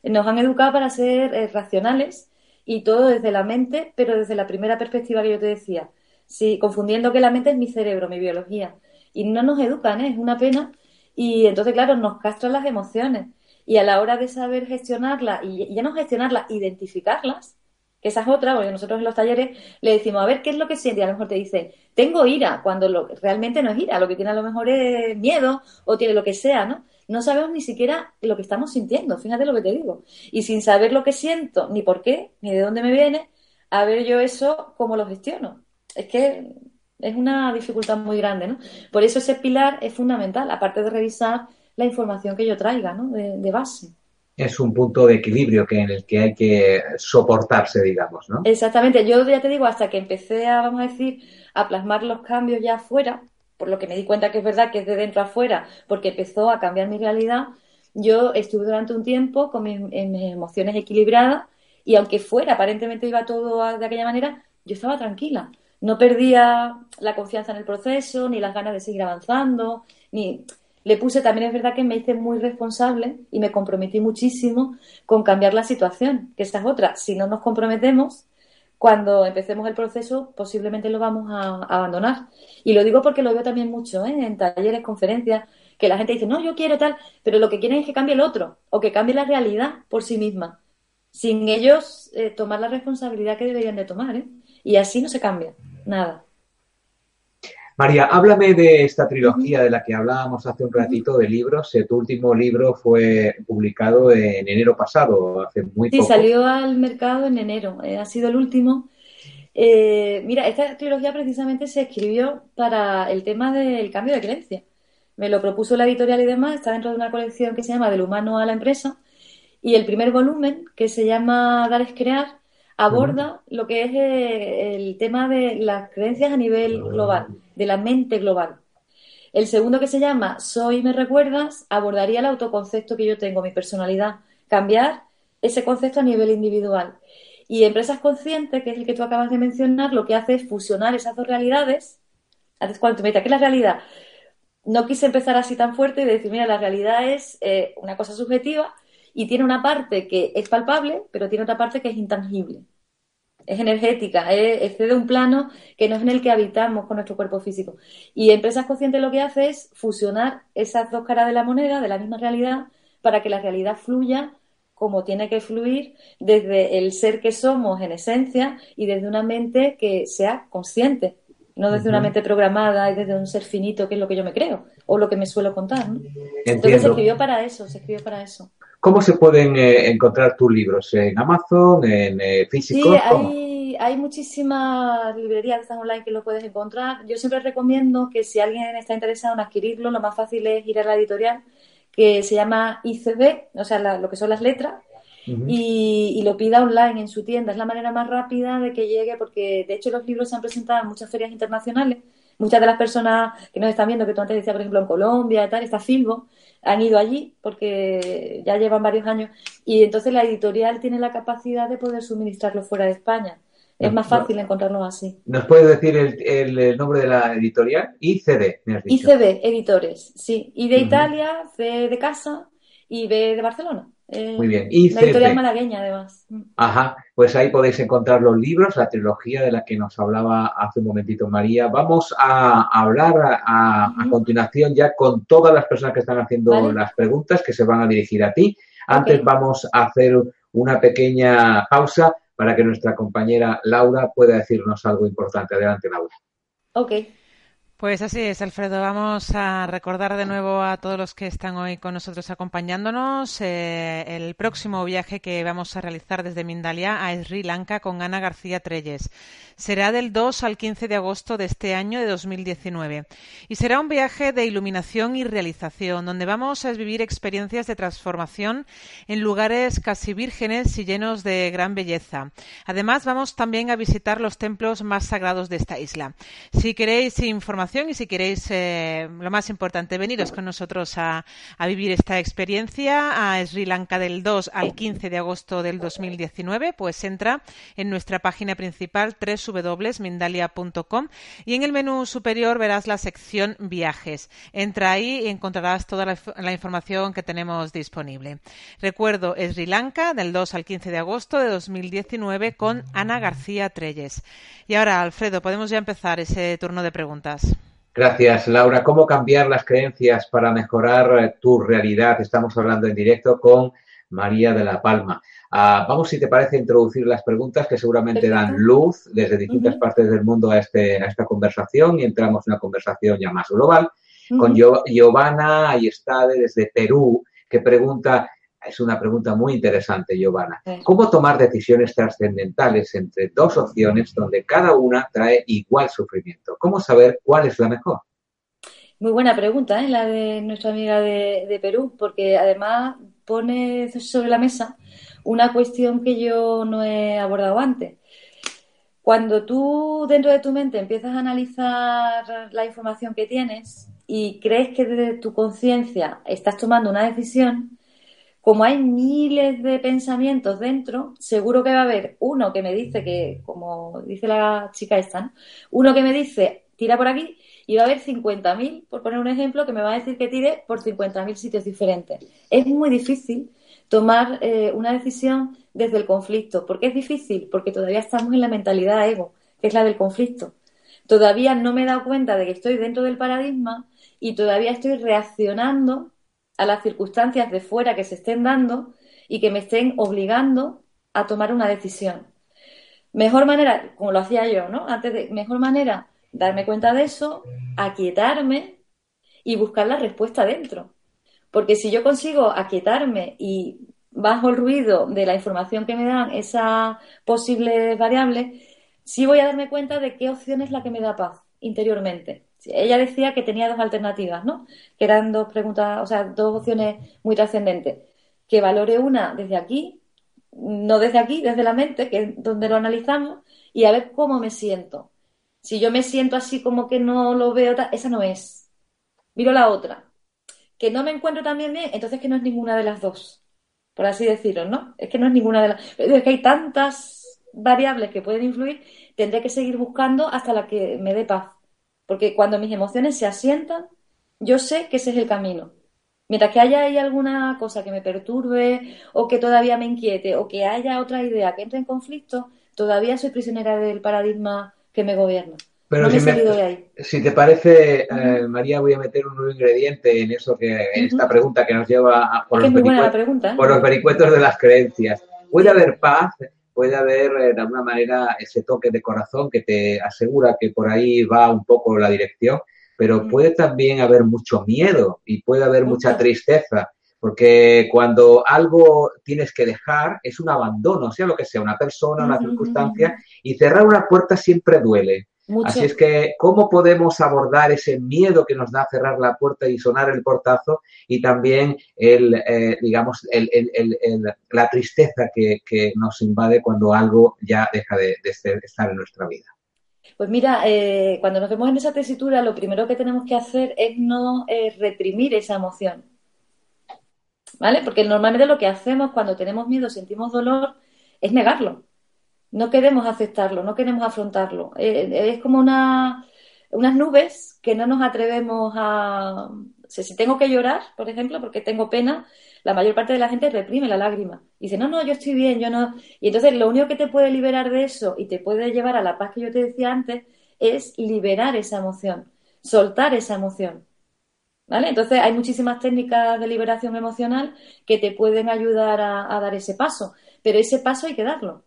nos han educado para ser eh, racionales y todo desde la mente, pero desde la primera perspectiva que yo te decía. Sí, confundiendo que la mente es mi cerebro, mi biología. Y no nos educan, ¿eh? es una pena. Y entonces, claro, nos castran las emociones. Y a la hora de saber gestionarlas, y ya no gestionarlas, identificarlas, que esa es otra, porque nosotros en los talleres le decimos, a ver, ¿qué es lo que siente? Y a lo mejor te dice, tengo ira, cuando lo, realmente no es ira, lo que tiene a lo mejor es miedo o tiene lo que sea, ¿no? no sabemos ni siquiera lo que estamos sintiendo, fíjate lo que te digo. Y sin saber lo que siento, ni por qué, ni de dónde me viene, a ver yo eso cómo lo gestiono. Es que es una dificultad muy grande, ¿no? Por eso ese pilar es fundamental, aparte de revisar la información que yo traiga, ¿no? De, base. Es un punto de equilibrio que en el que hay que soportarse, digamos, ¿no? Exactamente. Yo ya te digo, hasta que empecé a, vamos a decir, a plasmar los cambios ya afuera, por lo que me di cuenta que es verdad que es de dentro a afuera, porque empezó a cambiar mi realidad, yo estuve durante un tiempo con mis, emociones equilibradas y aunque fuera, aparentemente iba todo de aquella manera, yo estaba tranquila. No perdía la confianza en el proceso, ni las ganas de seguir avanzando, ni le puse también es verdad que me hice muy responsable y me comprometí muchísimo con cambiar la situación, que esta es otra. Si no nos comprometemos, cuando empecemos el proceso posiblemente lo vamos a, abandonar. Y lo digo porque lo veo también mucho ¿eh? en talleres, conferencias, que la gente dice, no, yo quiero tal, pero lo que quieren es que cambie el otro o que cambie la realidad por sí misma, sin ellos eh, tomar la responsabilidad que deberían de tomar. ¿eh? Y así no se cambia nada. María, háblame de esta trilogía de la que hablábamos hace un ratito de libros. Eh, tu último libro fue publicado en enero pasado, hace muy poco. Sí, salió al mercado en enero. ha sido el último. mira, esta trilogía precisamente se escribió para el tema del cambio de creencia me lo propuso la editorial y demás, está dentro de una colección que se llama Del humano a la empresa, y el primer volumen, que se llama Dar es crear, aborda lo que es eh, el tema de las creencias a nivel global, de la mente global. El segundo que se llama Soy me recuerdas abordaría el autoconcepto que yo tengo, mi personalidad, cambiar ese concepto a nivel individual. Y Empresas Conscientes, que es el que tú acabas de mencionar, lo que hace es fusionar esas dos realidades. Cuando me ¿qué es la realidad? no quise empezar así tan fuerte y decir, mira, la realidad es eh, una cosa subjetiva y tiene una parte que es palpable, pero tiene otra parte que es intangible. Es energética, es, de un plano que no es en el que habitamos con nuestro cuerpo físico. Y Empresas Conscientes lo que hace es fusionar esas dos caras de la moneda, de la misma realidad, para que la realidad fluya como tiene que fluir desde el ser que somos en esencia y desde una mente que sea consciente no desde una mente programada y desde un ser finito, que es lo que yo me creo, o lo que me suelo contar. ¿no? Entonces se escribió para eso, se escribió para eso. ¿Cómo se pueden eh, encontrar tus libros? ¿En Amazon? ¿En eh, físico? Sí, hay, hay, muchísimas librerías que están online que lo puedes encontrar. Yo siempre recomiendo que si alguien está interesado en adquirirlo, lo más fácil es ir a la editorial que se llama ICB, o sea, lo que son las letras, y, lo pida online en su tienda. Es la manera más rápida de que llegue, porque de hecho los libros se han presentado en muchas ferias internacionales. Muchas de las personas que nos están viendo, que tú antes decías, por ejemplo, en Colombia y tal, está Filbo, han ido allí porque ya llevan varios años y entonces la editorial tiene la capacidad de poder suministrarlo fuera de España. Es más fácil encontrarlo así. ¿Nos puedes decir el, nombre de la editorial? ICD, me has dicho. ICD, editores, sí. I de Italia, C de casa y B de Barcelona. Muy bien. Y la editorial malagueña, además. Ajá, pues ahí podéis encontrar los libros, la trilogía de la que nos hablaba hace un momentito María. Vamos a hablar a, continuación ya con todas las personas que están haciendo las preguntas que se van a dirigir a ti. Antes vamos a hacer una pequeña pausa para que nuestra compañera Laura pueda decirnos algo importante. Adelante, Laura. Ok. Pues así es, Alfredo. Vamos a recordar de nuevo a todos los que están hoy con nosotros acompañándonos eh, el próximo viaje que vamos a realizar desde Mindalia a Sri Lanka con Ana García Treyes. Será del 2 al 15 de agosto de este año de 2019 y será un viaje de iluminación y realización donde vamos a vivir experiencias de transformación en lugares casi vírgenes y llenos de gran belleza. Además, vamos también a visitar los templos más sagrados de esta isla. Si queréis información y si queréis, eh, lo más importante, veniros con nosotros a, vivir esta experiencia a Sri Lanka del 2 al 15 de agosto del 2019, pues entra en nuestra página principal www.mindalia.com y en el menú superior verás la sección viajes. Entra ahí y encontrarás toda la, información que tenemos disponible. Recuerdo Sri Lanka del 2 al 15 de agosto de 2019 con Ana García Treyes. Y ahora, Alfredo, podemos ya empezar ese turno de preguntas. Gracias, Laura. ¿Cómo cambiar las creencias para mejorar eh, tu realidad? Estamos hablando en directo con María de la Palma. Ah, vamos, si te parece, introducir las preguntas que seguramente dan luz desde distintas partes del mundo a, este, a esta conversación y entramos en una conversación ya más global con Giovanna Ayestade desde Perú, que pregunta es una pregunta muy interesante, Giovanna. ¿Cómo tomar decisiones trascendentales entre dos opciones donde cada una trae igual sufrimiento? ¿Cómo saber cuál es la mejor? Muy buena pregunta, ¿eh? la de nuestra amiga de, Perú, porque además pone sobre la mesa una cuestión que yo no he abordado antes. Cuando tú dentro de tu mente empiezas a analizar la información que tienes y crees que desde tu conciencia estás tomando una decisión, como hay miles de pensamientos dentro, seguro que va a haber uno que me dice que, como dice la chica esta, uno que me dice tira por aquí y va a haber 50.000, por poner un ejemplo, que me va a decir que tire por 50.000 sitios diferentes. Es muy difícil tomar eh, una decisión desde el conflicto. ¿Por qué es difícil? Porque todavía estamos en la mentalidad ego, que es la del conflicto. Todavía no me he dado cuenta de que estoy dentro del paradigma y todavía estoy reaccionando a las circunstancias de fuera que se estén dando y que me estén obligando a tomar una decisión. Mejor manera, como lo hacía yo, ¿no? Antes de, mejor manera, darme cuenta de eso, aquietarme y buscar la respuesta dentro. Porque si yo consigo aquietarme y bajo el ruido de la información que me dan esas posibles variables, sí voy a darme cuenta de qué opción es la que me da paz interiormente. Ella decía que tenía dos alternativas, ¿no? Que eran dos preguntas, o sea, dos opciones muy trascendentes. Que valore una desde aquí, no desde aquí, desde la mente, que es donde lo analizamos, y a ver cómo me siento. Si yo me siento así como que no lo veo, esa no es. Miro la otra. Que no me encuentro también bien, entonces que no es ninguna de las dos. Por así decirlo, ¿no? Es que no es ninguna de las. Es que hay tantas variables que pueden influir, tendré que seguir buscando hasta la que me dé paz. Porque cuando mis emociones se asientan, yo sé que ese es el camino. Mientras que haya ahí alguna cosa que me perturbe o que todavía me inquiete o que haya otra idea que entre en conflicto, todavía soy prisionera del paradigma que me gobierna. Pero si, te parece, eh, María, voy a meter un nuevo ingrediente en eso que, en esta pregunta que nos lleva a, por, los ¿eh? por los vericuetos de las creencias. ¿Puede haber paz puede haber eh, de alguna manera ese toque de corazón que te asegura que por ahí va un poco la dirección, pero puede también haber mucho miedo y puede haber mucha tristeza, porque cuando algo tienes que dejar es un abandono, sea lo que sea, una persona, una circunstancia, y cerrar una puerta siempre duele. Así es que, ¿cómo podemos abordar ese miedo que nos da cerrar la puerta y sonar el portazo y también el, eh, digamos, el, la tristeza que, nos invade cuando algo ya deja de, estar en nuestra vida? Pues mira, eh, cuando nos vemos en esa tesitura, lo primero que tenemos que hacer es no eh, reprimir esa emoción. ¿Vale? Porque normalmente lo que hacemos cuando tenemos miedo, sentimos dolor, es negarlo no queremos aceptarlo, no queremos afrontarlo. Eh, es como una, unas nubes que no nos atrevemos a... si tengo que llorar, por ejemplo, porque tengo pena, la mayor parte de la gente reprime la lágrima. dice, no, no, yo estoy bien, yo no. Y entonces lo único que te puede liberar de eso y te puede llevar a la paz que yo te decía antes es liberar esa emoción, soltar esa emoción. ¿Vale? Entonces hay muchísimas técnicas de liberación emocional que te pueden ayudar a dar ese paso, pero ese paso hay que darlo.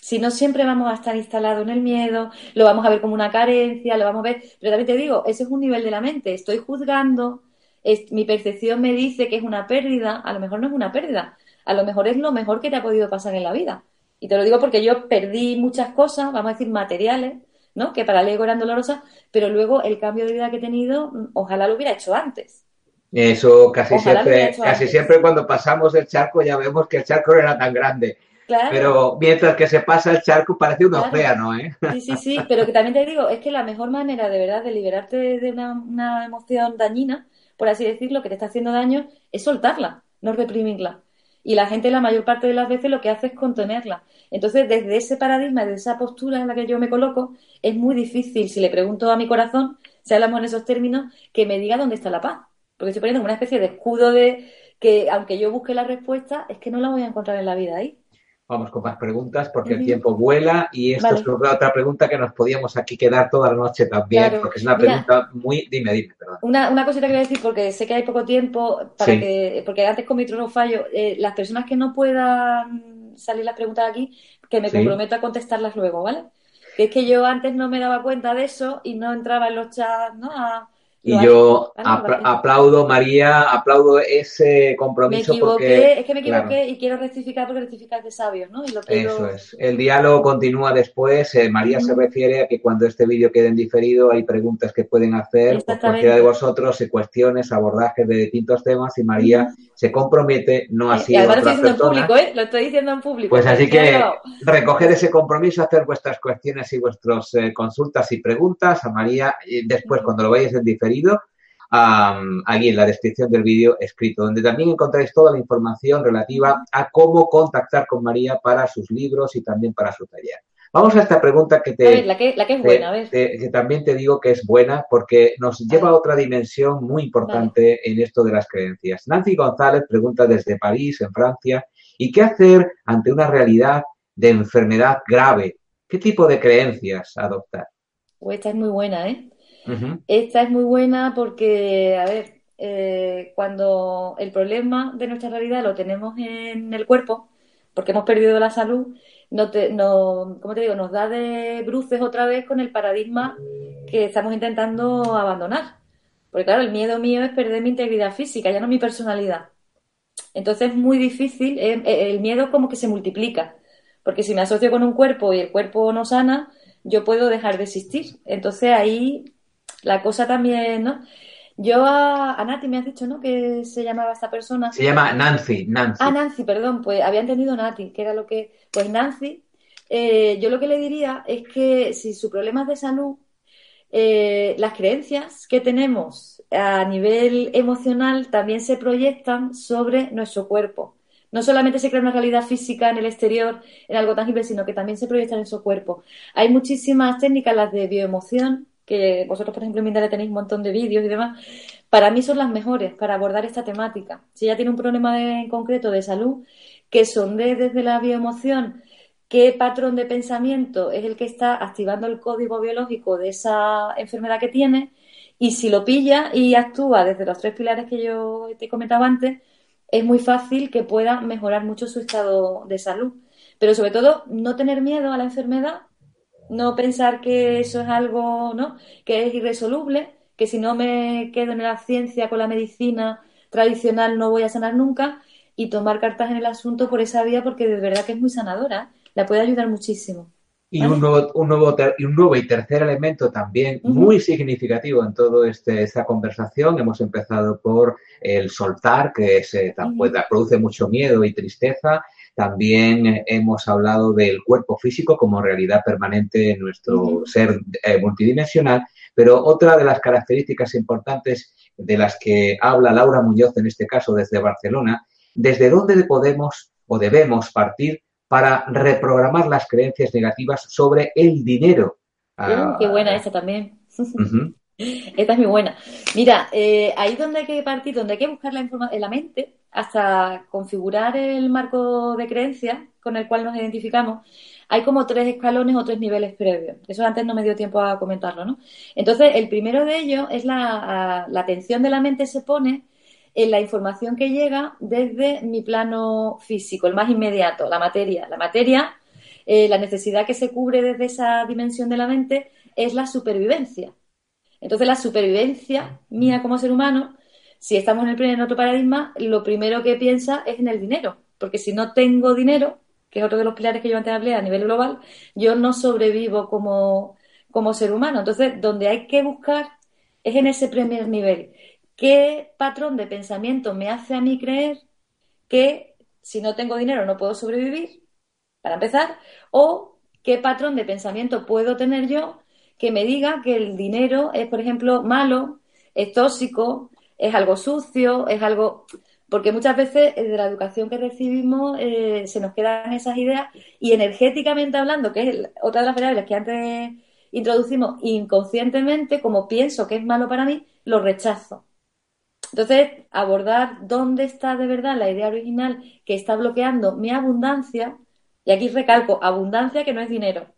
Si no, siempre vamos a estar instalados en el miedo, lo vamos a ver como una carencia, lo vamos a ver. Pero también te digo, ese es un nivel de la mente. Estoy juzgando, mi percepción me dice que es una pérdida, a lo mejor no es una pérdida, a lo mejor es lo mejor que te ha podido pasar en la vida. Y te lo digo porque yo perdí muchas cosas, vamos a decir materiales, ¿no? Que para el ego eran dolorosas, pero luego el cambio de vida que he tenido, ojalá lo hubiera hecho antes. Eso casi siempre, casi siempre cuando pasamos el charco ya vemos que el charco no era tan grande. Pero mientras que se pasa el charco parece un océano, ¿eh? Sí, sí, sí, pero que también te digo, es que la mejor manera de verdad de liberarte de una, emoción dañina, por así decirlo, que te está haciendo daño, es soltarla, no reprimirla. Y la gente la mayor parte de las veces lo que hace es contenerla. Entonces, desde ese paradigma, desde esa postura en la que yo me coloco, es muy difícil, si le pregunto a mi corazón, si hablamos en esos términos, que me diga dónde está la paz. Porque estoy poniendo una especie de escudo de que, aunque yo busque la respuesta, es que no la voy a encontrar en la vida ahí. Vamos con más preguntas porque el tiempo vuela y esto es otra pregunta que nos podíamos aquí quedar toda la noche también, porque es una pregunta muy... Dime, dime, perdón. Una, una cosita que voy a decir porque sé que hay poco tiempo, para que, porque antes con mi trono fallo, eh, las personas que no puedan salir las preguntas aquí, que me comprometo a contestarlas luego, ¿vale? Que es que yo antes no me daba cuenta de eso y no entraba en los chats, ¿no? Y yo aplaudo, María, aplaudo ese compromiso. Me equivoqué, es que me equivoqué y quiero rectificar porque rectificar de sabios, ¿no? Eso es. El diálogo continúa después. Eh, María se refiere a que cuando este vídeo quede en diferido hay preguntas que pueden hacer por cualquiera de vosotros, cuestiones, abordajes de distintos temas y María se compromete, no así. Y además lo estoy diciendo en público, ¿eh? Lo estoy diciendo en público. Pues así que recoger ese compromiso, hacer vuestras cuestiones y vuestras eh, consultas y preguntas a María y después cuando lo vayáis en diferido aquí en la descripción del vídeo escrito, donde también encontráis toda la información relativa a cómo contactar con María para sus libros y también para su taller. Vamos a esta pregunta que te... A ver, la que, la que es buena, a ver. que también te digo que es buena porque nos lleva a otra dimensión muy importante en esto de las creencias. Nancy González pregunta desde París, en Francia, ¿y qué hacer ante una realidad de enfermedad grave? ¿Qué tipo de creencias adoptar? Pues esta es muy buena, ¿eh? Esta es muy buena porque, a ver, eh, cuando el problema de nuestra realidad lo tenemos en el cuerpo, porque hemos perdido la salud, no te, no, ¿cómo te digo? Nos da de bruces otra vez con el paradigma que estamos intentando abandonar. Porque claro, el miedo mío es perder mi integridad física, ya no mi personalidad. Entonces es muy difícil, eh, eh, el miedo como que se multiplica. Porque si me asocio con un cuerpo y el cuerpo no sana, yo puedo dejar de existir. Entonces ahí la cosa también, ¿no? Yo a, Nati me has dicho, ¿no? Que se llamaba esta persona. Se llama Nancy, Nancy. Ah, Nancy, perdón, pues había entendido Nati, que era lo que. Pues Nancy, eh, yo lo que le diría es que si su problema es de salud, eh, las creencias que tenemos a nivel emocional también se proyectan sobre nuestro cuerpo. No solamente se crea una realidad física en el exterior, en algo tangible, sino que también se proyecta en su cuerpo. Hay muchísimas técnicas, las de bioemoción, que vosotros, por ejemplo, en Mindale tenéis un montón de vídeos y demás, para mí son las mejores para abordar esta temática. Si ella tiene un problema en concreto de salud, que sonde desde la bioemoción qué patrón de pensamiento es el que está activando el código biológico de esa enfermedad que tiene, y si lo pilla y actúa desde los tres pilares que yo te comentaba antes, es muy fácil que pueda mejorar mucho su estado de salud. Pero sobre todo, no tener miedo a la enfermedad no pensar que eso es algo, ¿no? Que es irresoluble, que si no me quedo en la ciencia con la medicina tradicional no voy a sanar nunca y tomar cartas en el asunto por esa vía porque de verdad que es muy sanadora, la puede ayudar muchísimo. Y un, nuevo, un, nuevo y un nuevo y tercer elemento también muy significativo en toda este, esta conversación. Hemos empezado por el soltar, que se, produce mucho miedo y tristeza. También hemos hablado del cuerpo físico como realidad permanente en nuestro ser eh, multidimensional, pero otra de las características importantes de las que habla Laura Muñoz, en este caso desde Barcelona, desde dónde podemos o debemos partir para reprogramar las creencias negativas sobre el dinero. qué buena esa también. Esta es muy buena. Mira, eh, ahí donde hay que partir, donde hay que buscar la información en la mente, hasta configurar el marco de creencias con el cual nos identificamos, hay como tres escalones o tres niveles previos. Eso antes no me dio tiempo a comentarlo, ¿no? Entonces, el primero de ellos es la, la atención de la mente se pone en la información que llega desde mi plano físico, el más inmediato, la materia. La materia, eh, la necesidad que se cubre desde esa dimensión de la mente es la supervivencia. Entonces, la supervivencia mía como ser humano, si estamos en el primer otro paradigma, lo primero que piensa es en el dinero. Porque si no tengo dinero, que es otro de los pilares que yo antes hablé a nivel global, yo no sobrevivo como, como ser humano. Entonces, donde hay que buscar es en ese primer nivel. ¿Qué patrón de pensamiento me hace a mí creer que si no tengo dinero no puedo sobrevivir? Para empezar. O qué patrón de pensamiento puedo tener yo que me diga que el dinero es, por ejemplo, malo, es tóxico, es algo sucio, es algo... Porque muchas veces eh, de la educación que recibimos eh, se nos quedan esas ideas y energéticamente hablando, que es otra de las variables que antes introducimos inconscientemente, como pienso que es malo para mí, lo rechazo. Entonces, abordar dónde está de verdad la idea original que está bloqueando mi abundancia, y aquí recalco, abundancia que no es dinero,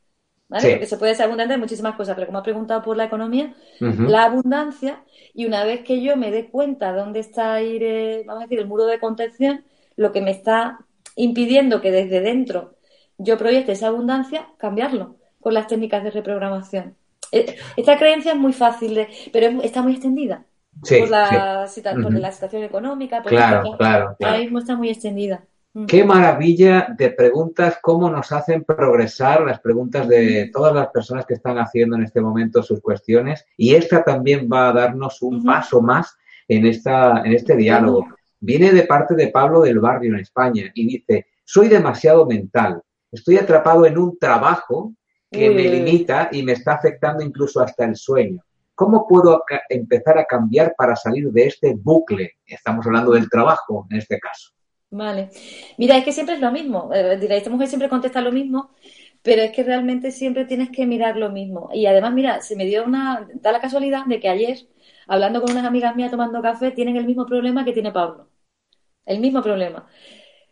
porque se puede ser abundante de muchísimas cosas, pero como ha preguntado por la economía, la abundancia, y una vez que yo me dé cuenta dónde está ahí, vamos a decir, el muro de contención, lo que me está impidiendo que desde dentro yo proyecte esa abundancia, cambiarlo con las técnicas de reprogramación. Eh, esta creencia es muy fácil, de, pero está muy extendida. por, la, la situación económica, por claro, claro, ahora mismo está muy extendida. Qué maravilla de preguntas, cómo nos hacen progresar las preguntas de todas las personas que están haciendo en este momento sus cuestiones. Y esta también va a darnos un paso más en, esta, en este diálogo. Viene de parte de Pablo del Barrio en España y dice, soy demasiado mental, estoy atrapado en un trabajo que me limita y me está afectando incluso hasta el sueño. ¿Cómo puedo empezar a cambiar para salir de este bucle? Estamos hablando del trabajo en este caso. Vale. Mira, es que siempre es lo mismo. Eh, esta mujer siempre contesta lo mismo, pero es que realmente siempre tienes que mirar lo mismo. Y además, mira, se me dio una, da la casualidad de que ayer, hablando con unas amigas mías tomando café, tienen el mismo problema que tiene Pablo. El mismo problema.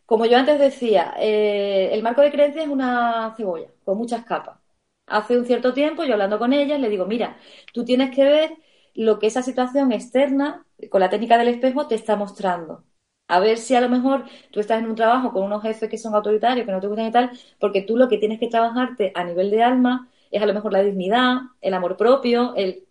Como yo antes decía, eh, el marco de creencia es una cebolla con muchas capas. Hace un cierto tiempo, yo hablando con ellas, le digo, mira, tú tienes que ver lo que esa situación externa, con la técnica del espejo, te está mostrando. A ver si a lo mejor tú estás en un trabajo con unos jefes que son autoritarios, que no te gustan y tal, porque tú lo que tienes que trabajarte a nivel de alma es a lo mejor la dignidad, el amor propio, el...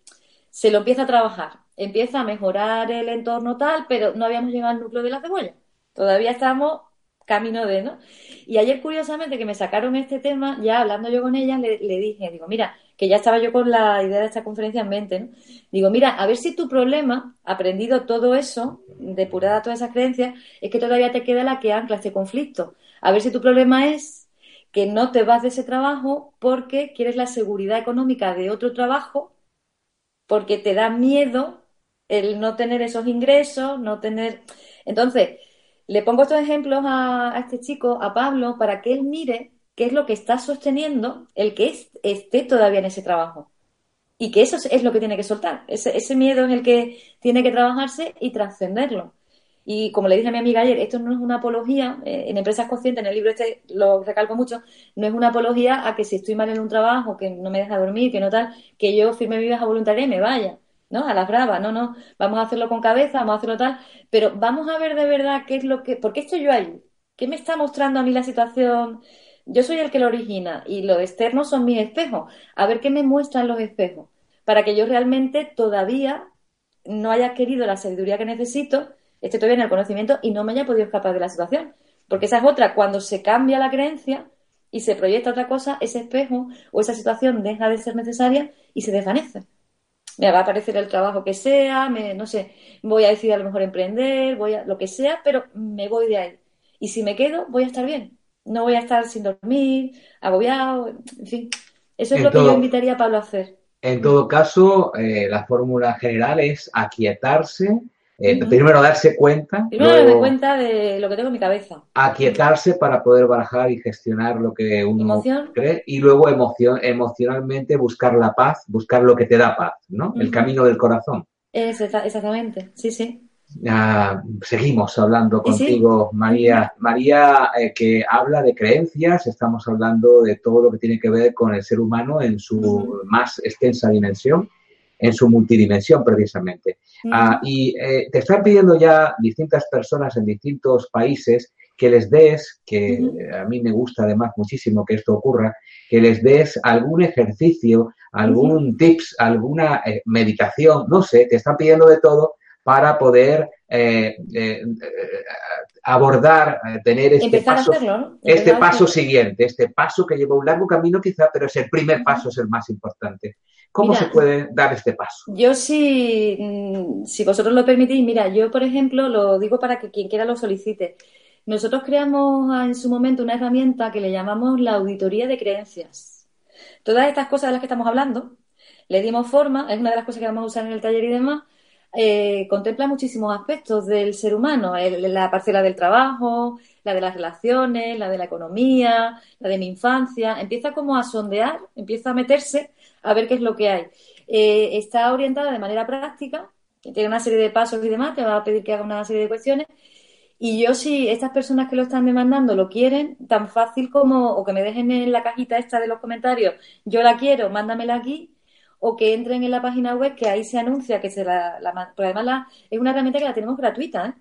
se lo empieza a trabajar, empieza a mejorar el entorno tal, pero no habíamos llegado al núcleo de la cebolla. Todavía estamos camino de, ¿no? Y ayer, curiosamente, que me sacaron este tema, ya hablando yo con ella, le, le dije, digo, mira, que ya estaba yo con la idea de esta conferencia en mente, ¿no? Digo, mira, a ver si tu problema, aprendido todo eso, depurada todas esas creencias, es que todavía te queda la que ancla este conflicto. A ver si tu problema es que no te vas de ese trabajo porque quieres la seguridad económica de otro trabajo, porque te da miedo el no tener esos ingresos, no tener... Entonces, le pongo estos ejemplos a, a este chico, a Pablo, para que él mire qué es lo que está sosteniendo el que esté todavía en ese trabajo. Y que eso es lo que tiene que soltar. Ese, miedo es el que tiene que trabajarse y trascenderlo. Y como le dije a mi amiga ayer, esto no es una apología, eh, en Empresas Conscientes, en el libro este lo recalco mucho, no es una apología a que si estoy mal en un trabajo, que no me deja dormir, que no tal, que yo firme mi baja voluntaria y me vaya, ¿no? A las bravas, no, no, vamos a hacerlo con cabeza, vamos a hacerlo tal, pero vamos a ver de verdad qué es lo que, ¿por qué estoy yo ahí? ¿Qué me está mostrando a mí la situación? Yo soy el que lo origina y los externos son mis espejos. A ver qué me muestran los espejos. Para que yo realmente todavía no haya querido la sabiduría que necesito, esté todavía en el conocimiento y no me haya podido escapar de la situación. Porque esa es otra, cuando se cambia la creencia y se proyecta otra cosa, ese espejo o esa situación deja de ser necesaria y se desvanece. Me va a aparecer el trabajo que sea, me, no sé, voy a decidir a lo mejor emprender, voy a lo que sea, pero me voy de ahí. Y si me quedo, voy a estar bien no voy a estar sin dormir, agobiado, en fin. Eso es lo que yo invitaría a Pablo a hacer. En todo caso, eh, la fórmula general es aquietarse, eh, primero darse cuenta. Primero darme cuenta de lo que tengo en mi cabeza. Aquietarse para poder barajar y gestionar lo que uno cree y luego emoción, emocionalmente buscar la paz, buscar lo que te da paz, ¿no? El camino del corazón. exactamente, sí, sí seguimos hablando contigo, María. María, eh, que habla de creencias, estamos hablando de todo lo que tiene que ver con el ser humano en su más extensa dimensión, en su multidimensión precisamente. Ah, y eh, te están pidiendo ya distintas personas en distintos países que les des, que a mí me gusta además muchísimo que esto ocurra, que les des algún ejercicio, algún tips, alguna eh, meditación, no sé, te están pidiendo de todo para poder eh, eh, abordar, eh, tener este paso, este paso siguiente, este paso que lleva un largo camino quizá, pero es el primer paso, es el más importante. ¿Cómo se puede dar este paso? Yo si, mm, si vosotros lo permitís, mira, yo por ejemplo lo digo para que quien quiera lo solicite. Nosotros creamos en su momento una herramienta que le llamamos la auditoría de creencias. Todas estas cosas de las que estamos hablando, le dimos forma, es una de las cosas que vamos a usar en el taller y demás, eh, contempla muchísimos aspectos del ser humano, la parcela del trabajo, la de las relaciones, la de la economía, la de mi infancia, empieza como a sondear, empieza a meterse a ver qué es lo que hay. Eh, está orientada de manera práctica, tiene una serie de pasos y demás, te va a pedir que haga una serie de cuestiones. Y yo, si estas personas que lo están demandando lo quieren, tan fácil como, o que me dejen en la cajita esta de los comentarios, yo la quiero, mándamela aquí, o que entren en la página web que ahí se anuncia que se la, la porque además es una herramienta que la tenemos gratuita, ¿eh?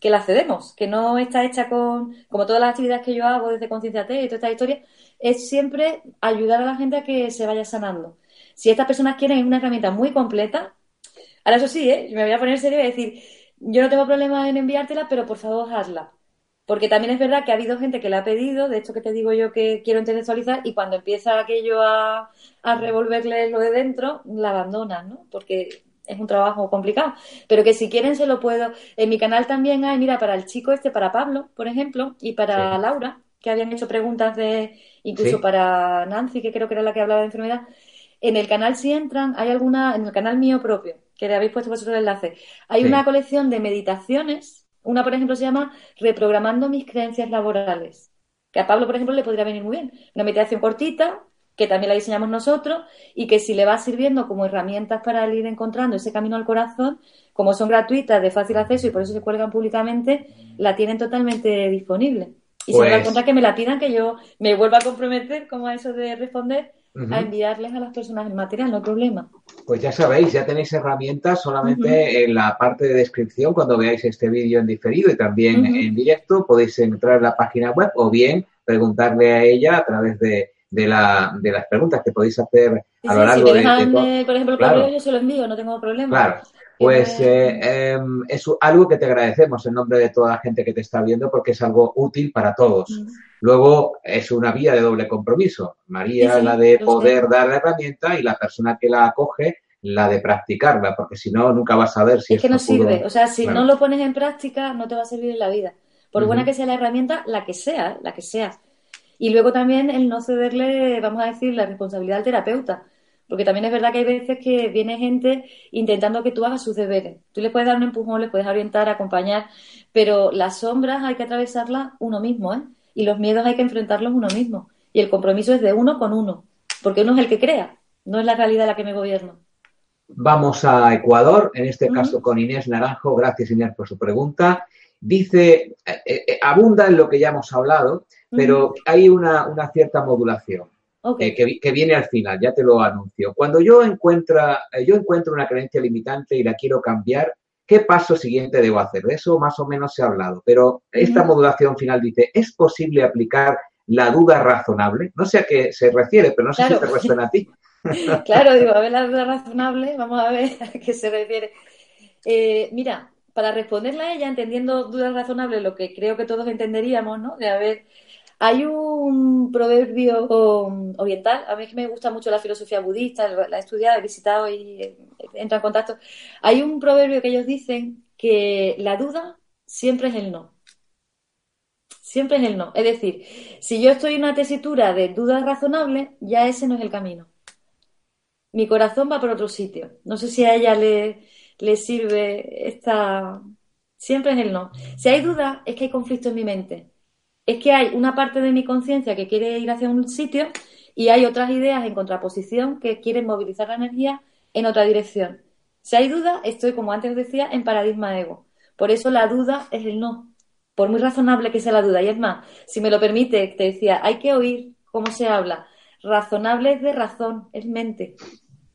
que la cedemos, que no está hecha con, como todas las actividades que yo hago desde Conciencia y toda esta historia, es siempre ayudar a la gente a que se vaya sanando. Si estas personas quieren una herramienta muy completa, ahora eso sí, ¿eh? me voy a poner serio y decir, yo no tengo problema en enviártela, pero por favor hazla. Porque también es verdad que ha habido gente que la ha pedido, de hecho que te digo yo que quiero intelectualizar, y cuando empieza aquello a, a revolverle lo de dentro, la abandonan, ¿no? Porque es un trabajo complicado. Pero que si quieren se lo puedo. En mi canal también hay, mira, para el chico este, para Pablo, por ejemplo, y para Laura, que habían hecho preguntas de, incluso para Nancy, que creo que era la que hablaba de enfermedad. En el canal si entran, hay alguna, en el canal mío propio, que le habéis puesto vosotros el enlace, hay una colección de meditaciones una, por ejemplo, se llama Reprogramando mis creencias laborales. Que a Pablo, por ejemplo, le podría venir muy bien. Una meditación cortita, que también la diseñamos nosotros, y que si le va sirviendo como herramientas para ir encontrando ese camino al corazón, como son gratuitas, de fácil acceso y por eso se cuelgan públicamente, la tienen totalmente disponible. Y se dan cuenta que me la pidan, que yo me vuelva a comprometer, como a eso de responder, a enviarles a las personas el material, no hay problema. Pues ya sabéis, ya tenéis herramientas solamente en la parte de descripción cuando veáis este vídeo en diferido y también en directo. Podéis entrar en la página web o bien preguntarle a ella a través de, de, la, de las preguntas que podéis hacer a lo largo de, de, Por ejemplo, el correo yo se lo envío, no tengo problema. Claro. Pues eh, em, es algo que te agradecemos en nombre de toda la gente que te está viendo porque es algo útil para todos. Luego es una vía de doble compromiso. María la de poder dar la herramienta y la persona que la acoge la de practicarla, porque si no nunca vas a ver si es que no sirve. O sea, si no lo pones en práctica no te va a servir en la vida. Por buena que sea la herramienta, la que sea, la que sea. Y luego también el no cederle, vamos a decir, la responsabilidad al terapeuta porque también es verdad que hay veces que viene gente intentando que tú hagas sus deberes. Tú le puedes dar un empujón, le puedes orientar, acompañar, pero las sombras hay que atravesarlas uno mismo, ¿eh? Y los miedos hay que enfrentarlos uno mismo. Y el compromiso es de uno con uno, porque uno es el que crea, no es la realidad la que me gobierno. Vamos a Ecuador, en este caso con Inés Naranjo. Gracias, Inés, por su pregunta. Dice, eh, eh, abunda en lo que ya hemos hablado, pero hay una, una cierta modulación. Eh, que, viene al final, ya te lo anuncio. Cuando yo, encuentra, eh, yo encuentro una creencia limitante y la quiero cambiar, ¿qué paso siguiente debo hacer? De eso más o menos se ha hablado, pero esta modulación final dice, ¿es posible aplicar la duda razonable? No sé a qué se refiere, pero no sé si te resuena a ti. [laughs] claro, digo, a ver la duda razonable, vamos a ver a qué se refiere. Eh, mira, para responderla a ella, entendiendo dudas razonables, lo que creo que todos entenderíamos, ¿no? De haber hay un proverbio oriental, a mí me gusta mucho la filosofía budista, la he estudiado, he visitado y eh, entro en contacto. Hay un proverbio que ellos dicen que la duda siempre es el no. Siempre es el no. Es decir, si yo estoy en una tesitura de dudas razonables, ya ese no es el camino. Mi corazón va por otro sitio. No sé si a ella le, le sirve esta... Siempre es el no. Si hay duda, es que hay conflicto en mi mente es que hay una parte de mi conciencia que quiere ir hacia un sitio y hay otras ideas en contraposición que quieren movilizar la energía en otra dirección. Si hay duda, estoy, como antes decía, en paradigma ego. Por eso la duda es el no, por muy razonable que sea la duda. Y es más, si me lo permite, te decía, hay que oír cómo se habla. Razonable es de razón, es mente,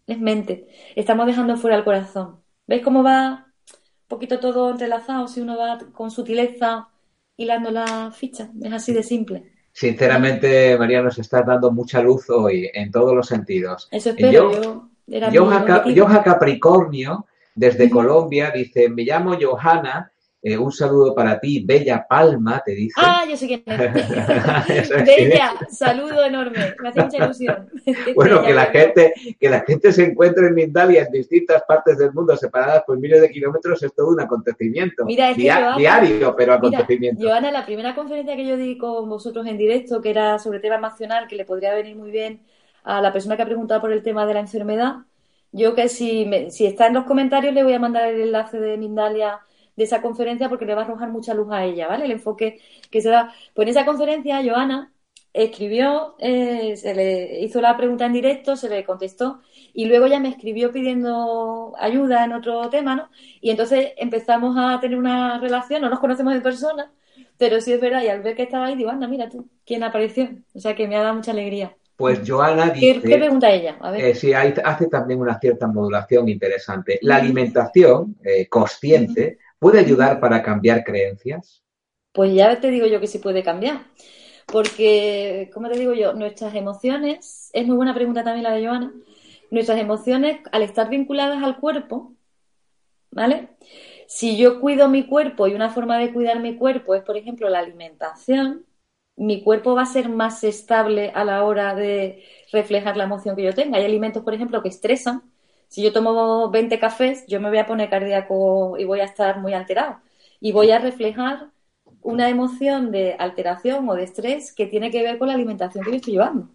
es mente. Estamos dejando fuera el corazón. ¿Veis cómo va un poquito todo entrelazado? Si uno va con sutileza hilando la ficha. Es así de simple. Sinceramente, María, nos estás dando mucha luz hoy en todos los sentidos. Eso espero. Yo, Capricornio, desde Colombia, dice, me llamo Johanna eh, un saludo para ti, Bella Palma, te dice. Ah, yo [laughs] sé quién es. Bella, saludo enorme, me hace mucha ilusión. [laughs] bueno, que la gente, que la gente se encuentre en Mindalia en distintas partes del mundo, separadas por miles de kilómetros, es todo un acontecimiento. Mira, es diario, pero acontecimiento. Joana, la primera conferencia que yo di con vosotros en directo, que era sobre tema emocional, que le podría venir muy bien a la persona que ha preguntado por el tema de la enfermedad, yo que si, si está en los comentarios le voy a mandar el enlace de Mindalia de esa conferencia porque le va a arrojar mucha luz a ella, ¿vale? El enfoque que se da. Pues en esa conferencia, Joana escribió, eh, se le hizo la pregunta en directo, se le contestó y luego ya me escribió pidiendo ayuda en otro tema, ¿no? Y entonces empezamos a tener una relación, no nos conocemos de persona, pero sí es verdad, y al ver que estaba ahí, digo, anda, mira tú, ¿quién apareció? O sea que me ha dado mucha alegría. Pues Joana dice... ¿Qué, pregunta ella? A ver. Eh, sí, hace también una cierta modulación interesante. La alimentación eh, consciente ¿Puede ayudar para cambiar creencias? Pues ya te digo yo que sí puede cambiar. Porque, como te digo yo, nuestras emociones, es muy buena pregunta también la de Joana, nuestras emociones, al estar vinculadas al cuerpo, ¿vale? Si yo cuido mi cuerpo y una forma de cuidar mi cuerpo es, por ejemplo, la alimentación, mi cuerpo va a ser más estable a la hora de reflejar la emoción que yo tenga. Hay alimentos, por ejemplo, que estresan, si yo tomo 20 cafés, yo me voy a poner cardíaco y voy a estar muy alterado. Y voy a reflejar una emoción de alteración o de estrés que tiene que ver con la alimentación que yo estoy llevando.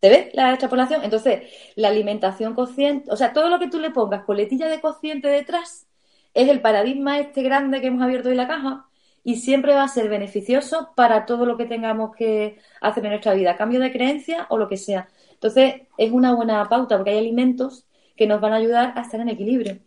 ¿Te ves la extrapolación? Entonces, la alimentación consciente, o sea, todo lo que tú le pongas coletilla de consciente detrás es el paradigma este grande que hemos abierto hoy la caja y siempre va a ser beneficioso para todo lo que tengamos que hacer en nuestra vida, cambio de creencia o lo que sea. Entonces, es una buena pauta porque hay alimentos que nos van a ayudar a estar en equilibrio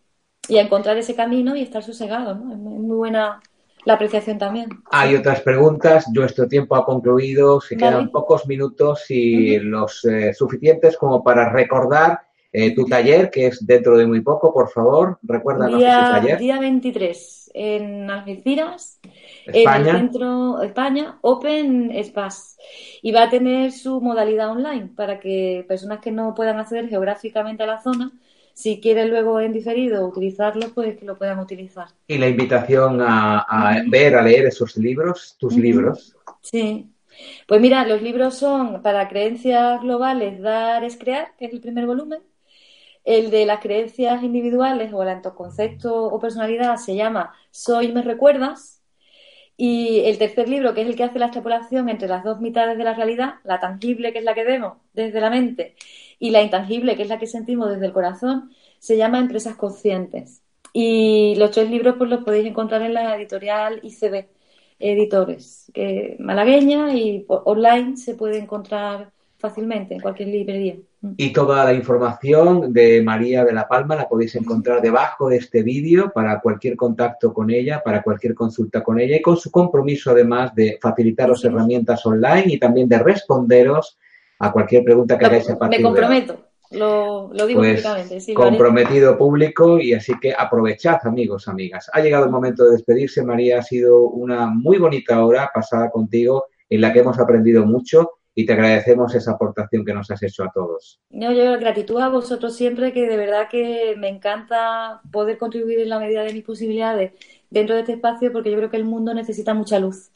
y a encontrar ese camino y estar sosegados, ¿no? Es muy buena la apreciación también. Hay otras preguntas. Nuestro tiempo ha concluido. Se quedan pocos minutos y los eh, suficientes como para recordar eh, tu taller, que es dentro de muy poco. Por favor, recuérdanos día, ese taller. Día 23 en Algeciras, España. en el centro España, Open Space. Y va a tener su modalidad online para que personas que no puedan acceder geográficamente a la zona si quieren luego en diferido utilizarlo, pues que lo puedan utilizar. Y la invitación a, ver, a leer esos libros, tus libros. Sí. Pues mira, los libros son para creencias globales, Dar es crear, que es el primer volumen. El de las creencias individuales o el autoconcepto o personalidad se llama Soy me recuerdas. Y el tercer libro, que es el que hace la extrapolación entre las dos mitades de la realidad, la tangible, que es la que vemos desde la mente, y la intangible, que es la que sentimos desde el corazón, se llama Empresas Conscientes. Y los tres libros pues los podéis encontrar en la editorial ICB Editores, que malagueña y online se puede encontrar fácilmente en cualquier librería. Y toda la información de María de la Palma la podéis encontrar debajo de este vídeo para cualquier contacto con ella, para cualquier consulta con ella y con su compromiso además de facilitaros herramientas online y también de responderos a cualquier pregunta que hagáis a partir Me comprometo. Lo, digo pues, públicamente. comprometido público y así que aprovechad, amigos, amigas. Ha llegado el momento de despedirse, María. Ha sido una muy bonita hora pasada contigo en la que hemos aprendido mucho y te agradecemos esa aportación que nos has hecho a todos. No, yo gratitud a vosotros siempre, que de verdad que me encanta poder contribuir en la medida de mis posibilidades dentro de este espacio, porque yo creo que el mundo necesita mucha luz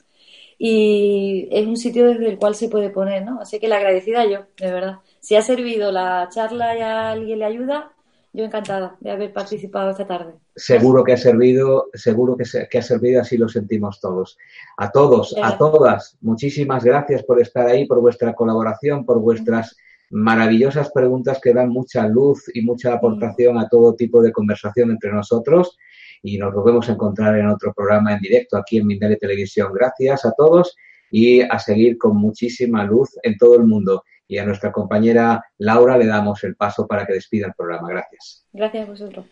y es un sitio desde el cual se puede poner, ¿no? Así que la agradecida yo, de verdad. Si ha servido la charla y a alguien le ayuda, yo encantada de haber participado esta tarde. Seguro que ha servido, seguro que, que ha servido, así lo sentimos todos. A todos, a todas, muchísimas gracias por estar ahí, por vuestra colaboración, por vuestras maravillosas preguntas que dan mucha luz y mucha aportación a todo tipo de conversación entre nosotros y nos volvemos a encontrar en otro programa en directo aquí en Mindalia Televisión. Gracias a todos y a seguir con muchísima luz en todo el mundo. Y a nuestra compañera Laura le damos el paso para que despida el programa. Gracias. Gracias a vosotros.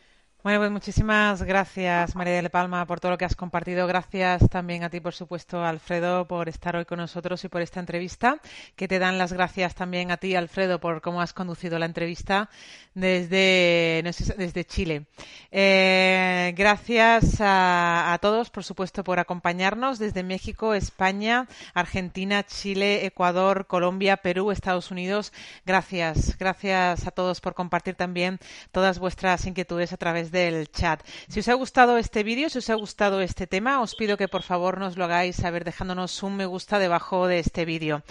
Bueno, pues muchísimas gracias, María de Palma, por todo lo que has compartido. Gracias también a ti, por supuesto, Alfredo, por estar hoy con nosotros y por esta entrevista. Que te dan las gracias también a ti, Alfredo, por cómo has conducido la entrevista desde, desde Chile. Eh, gracias a, a, todos, por supuesto, por acompañarnos desde México, España, Argentina, Chile, Ecuador, Colombia, Perú, Estados Unidos. Gracias, gracias a todos por compartir también todas vuestras inquietudes a través de del chat. Si os ha gustado este vídeo, si os ha gustado este tema, os pido que por favor nos lo hagáis saber dejándonos un me gusta debajo de este vídeo.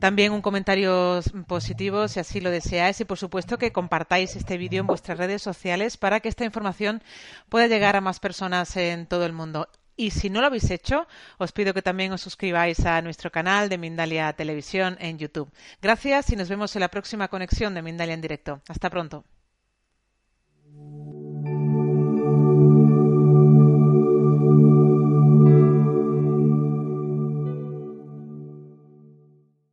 También un comentario positivo si así lo deseáis y por supuesto que compartáis este vídeo en vuestras redes sociales para que esta información pueda llegar a más personas en todo el mundo. Y si no lo habéis hecho, os pido que también os suscribáis a nuestro canal de Mindalia Televisión en YouTube. Gracias y nos vemos en la próxima conexión de Mindalia en directo. Hasta pronto.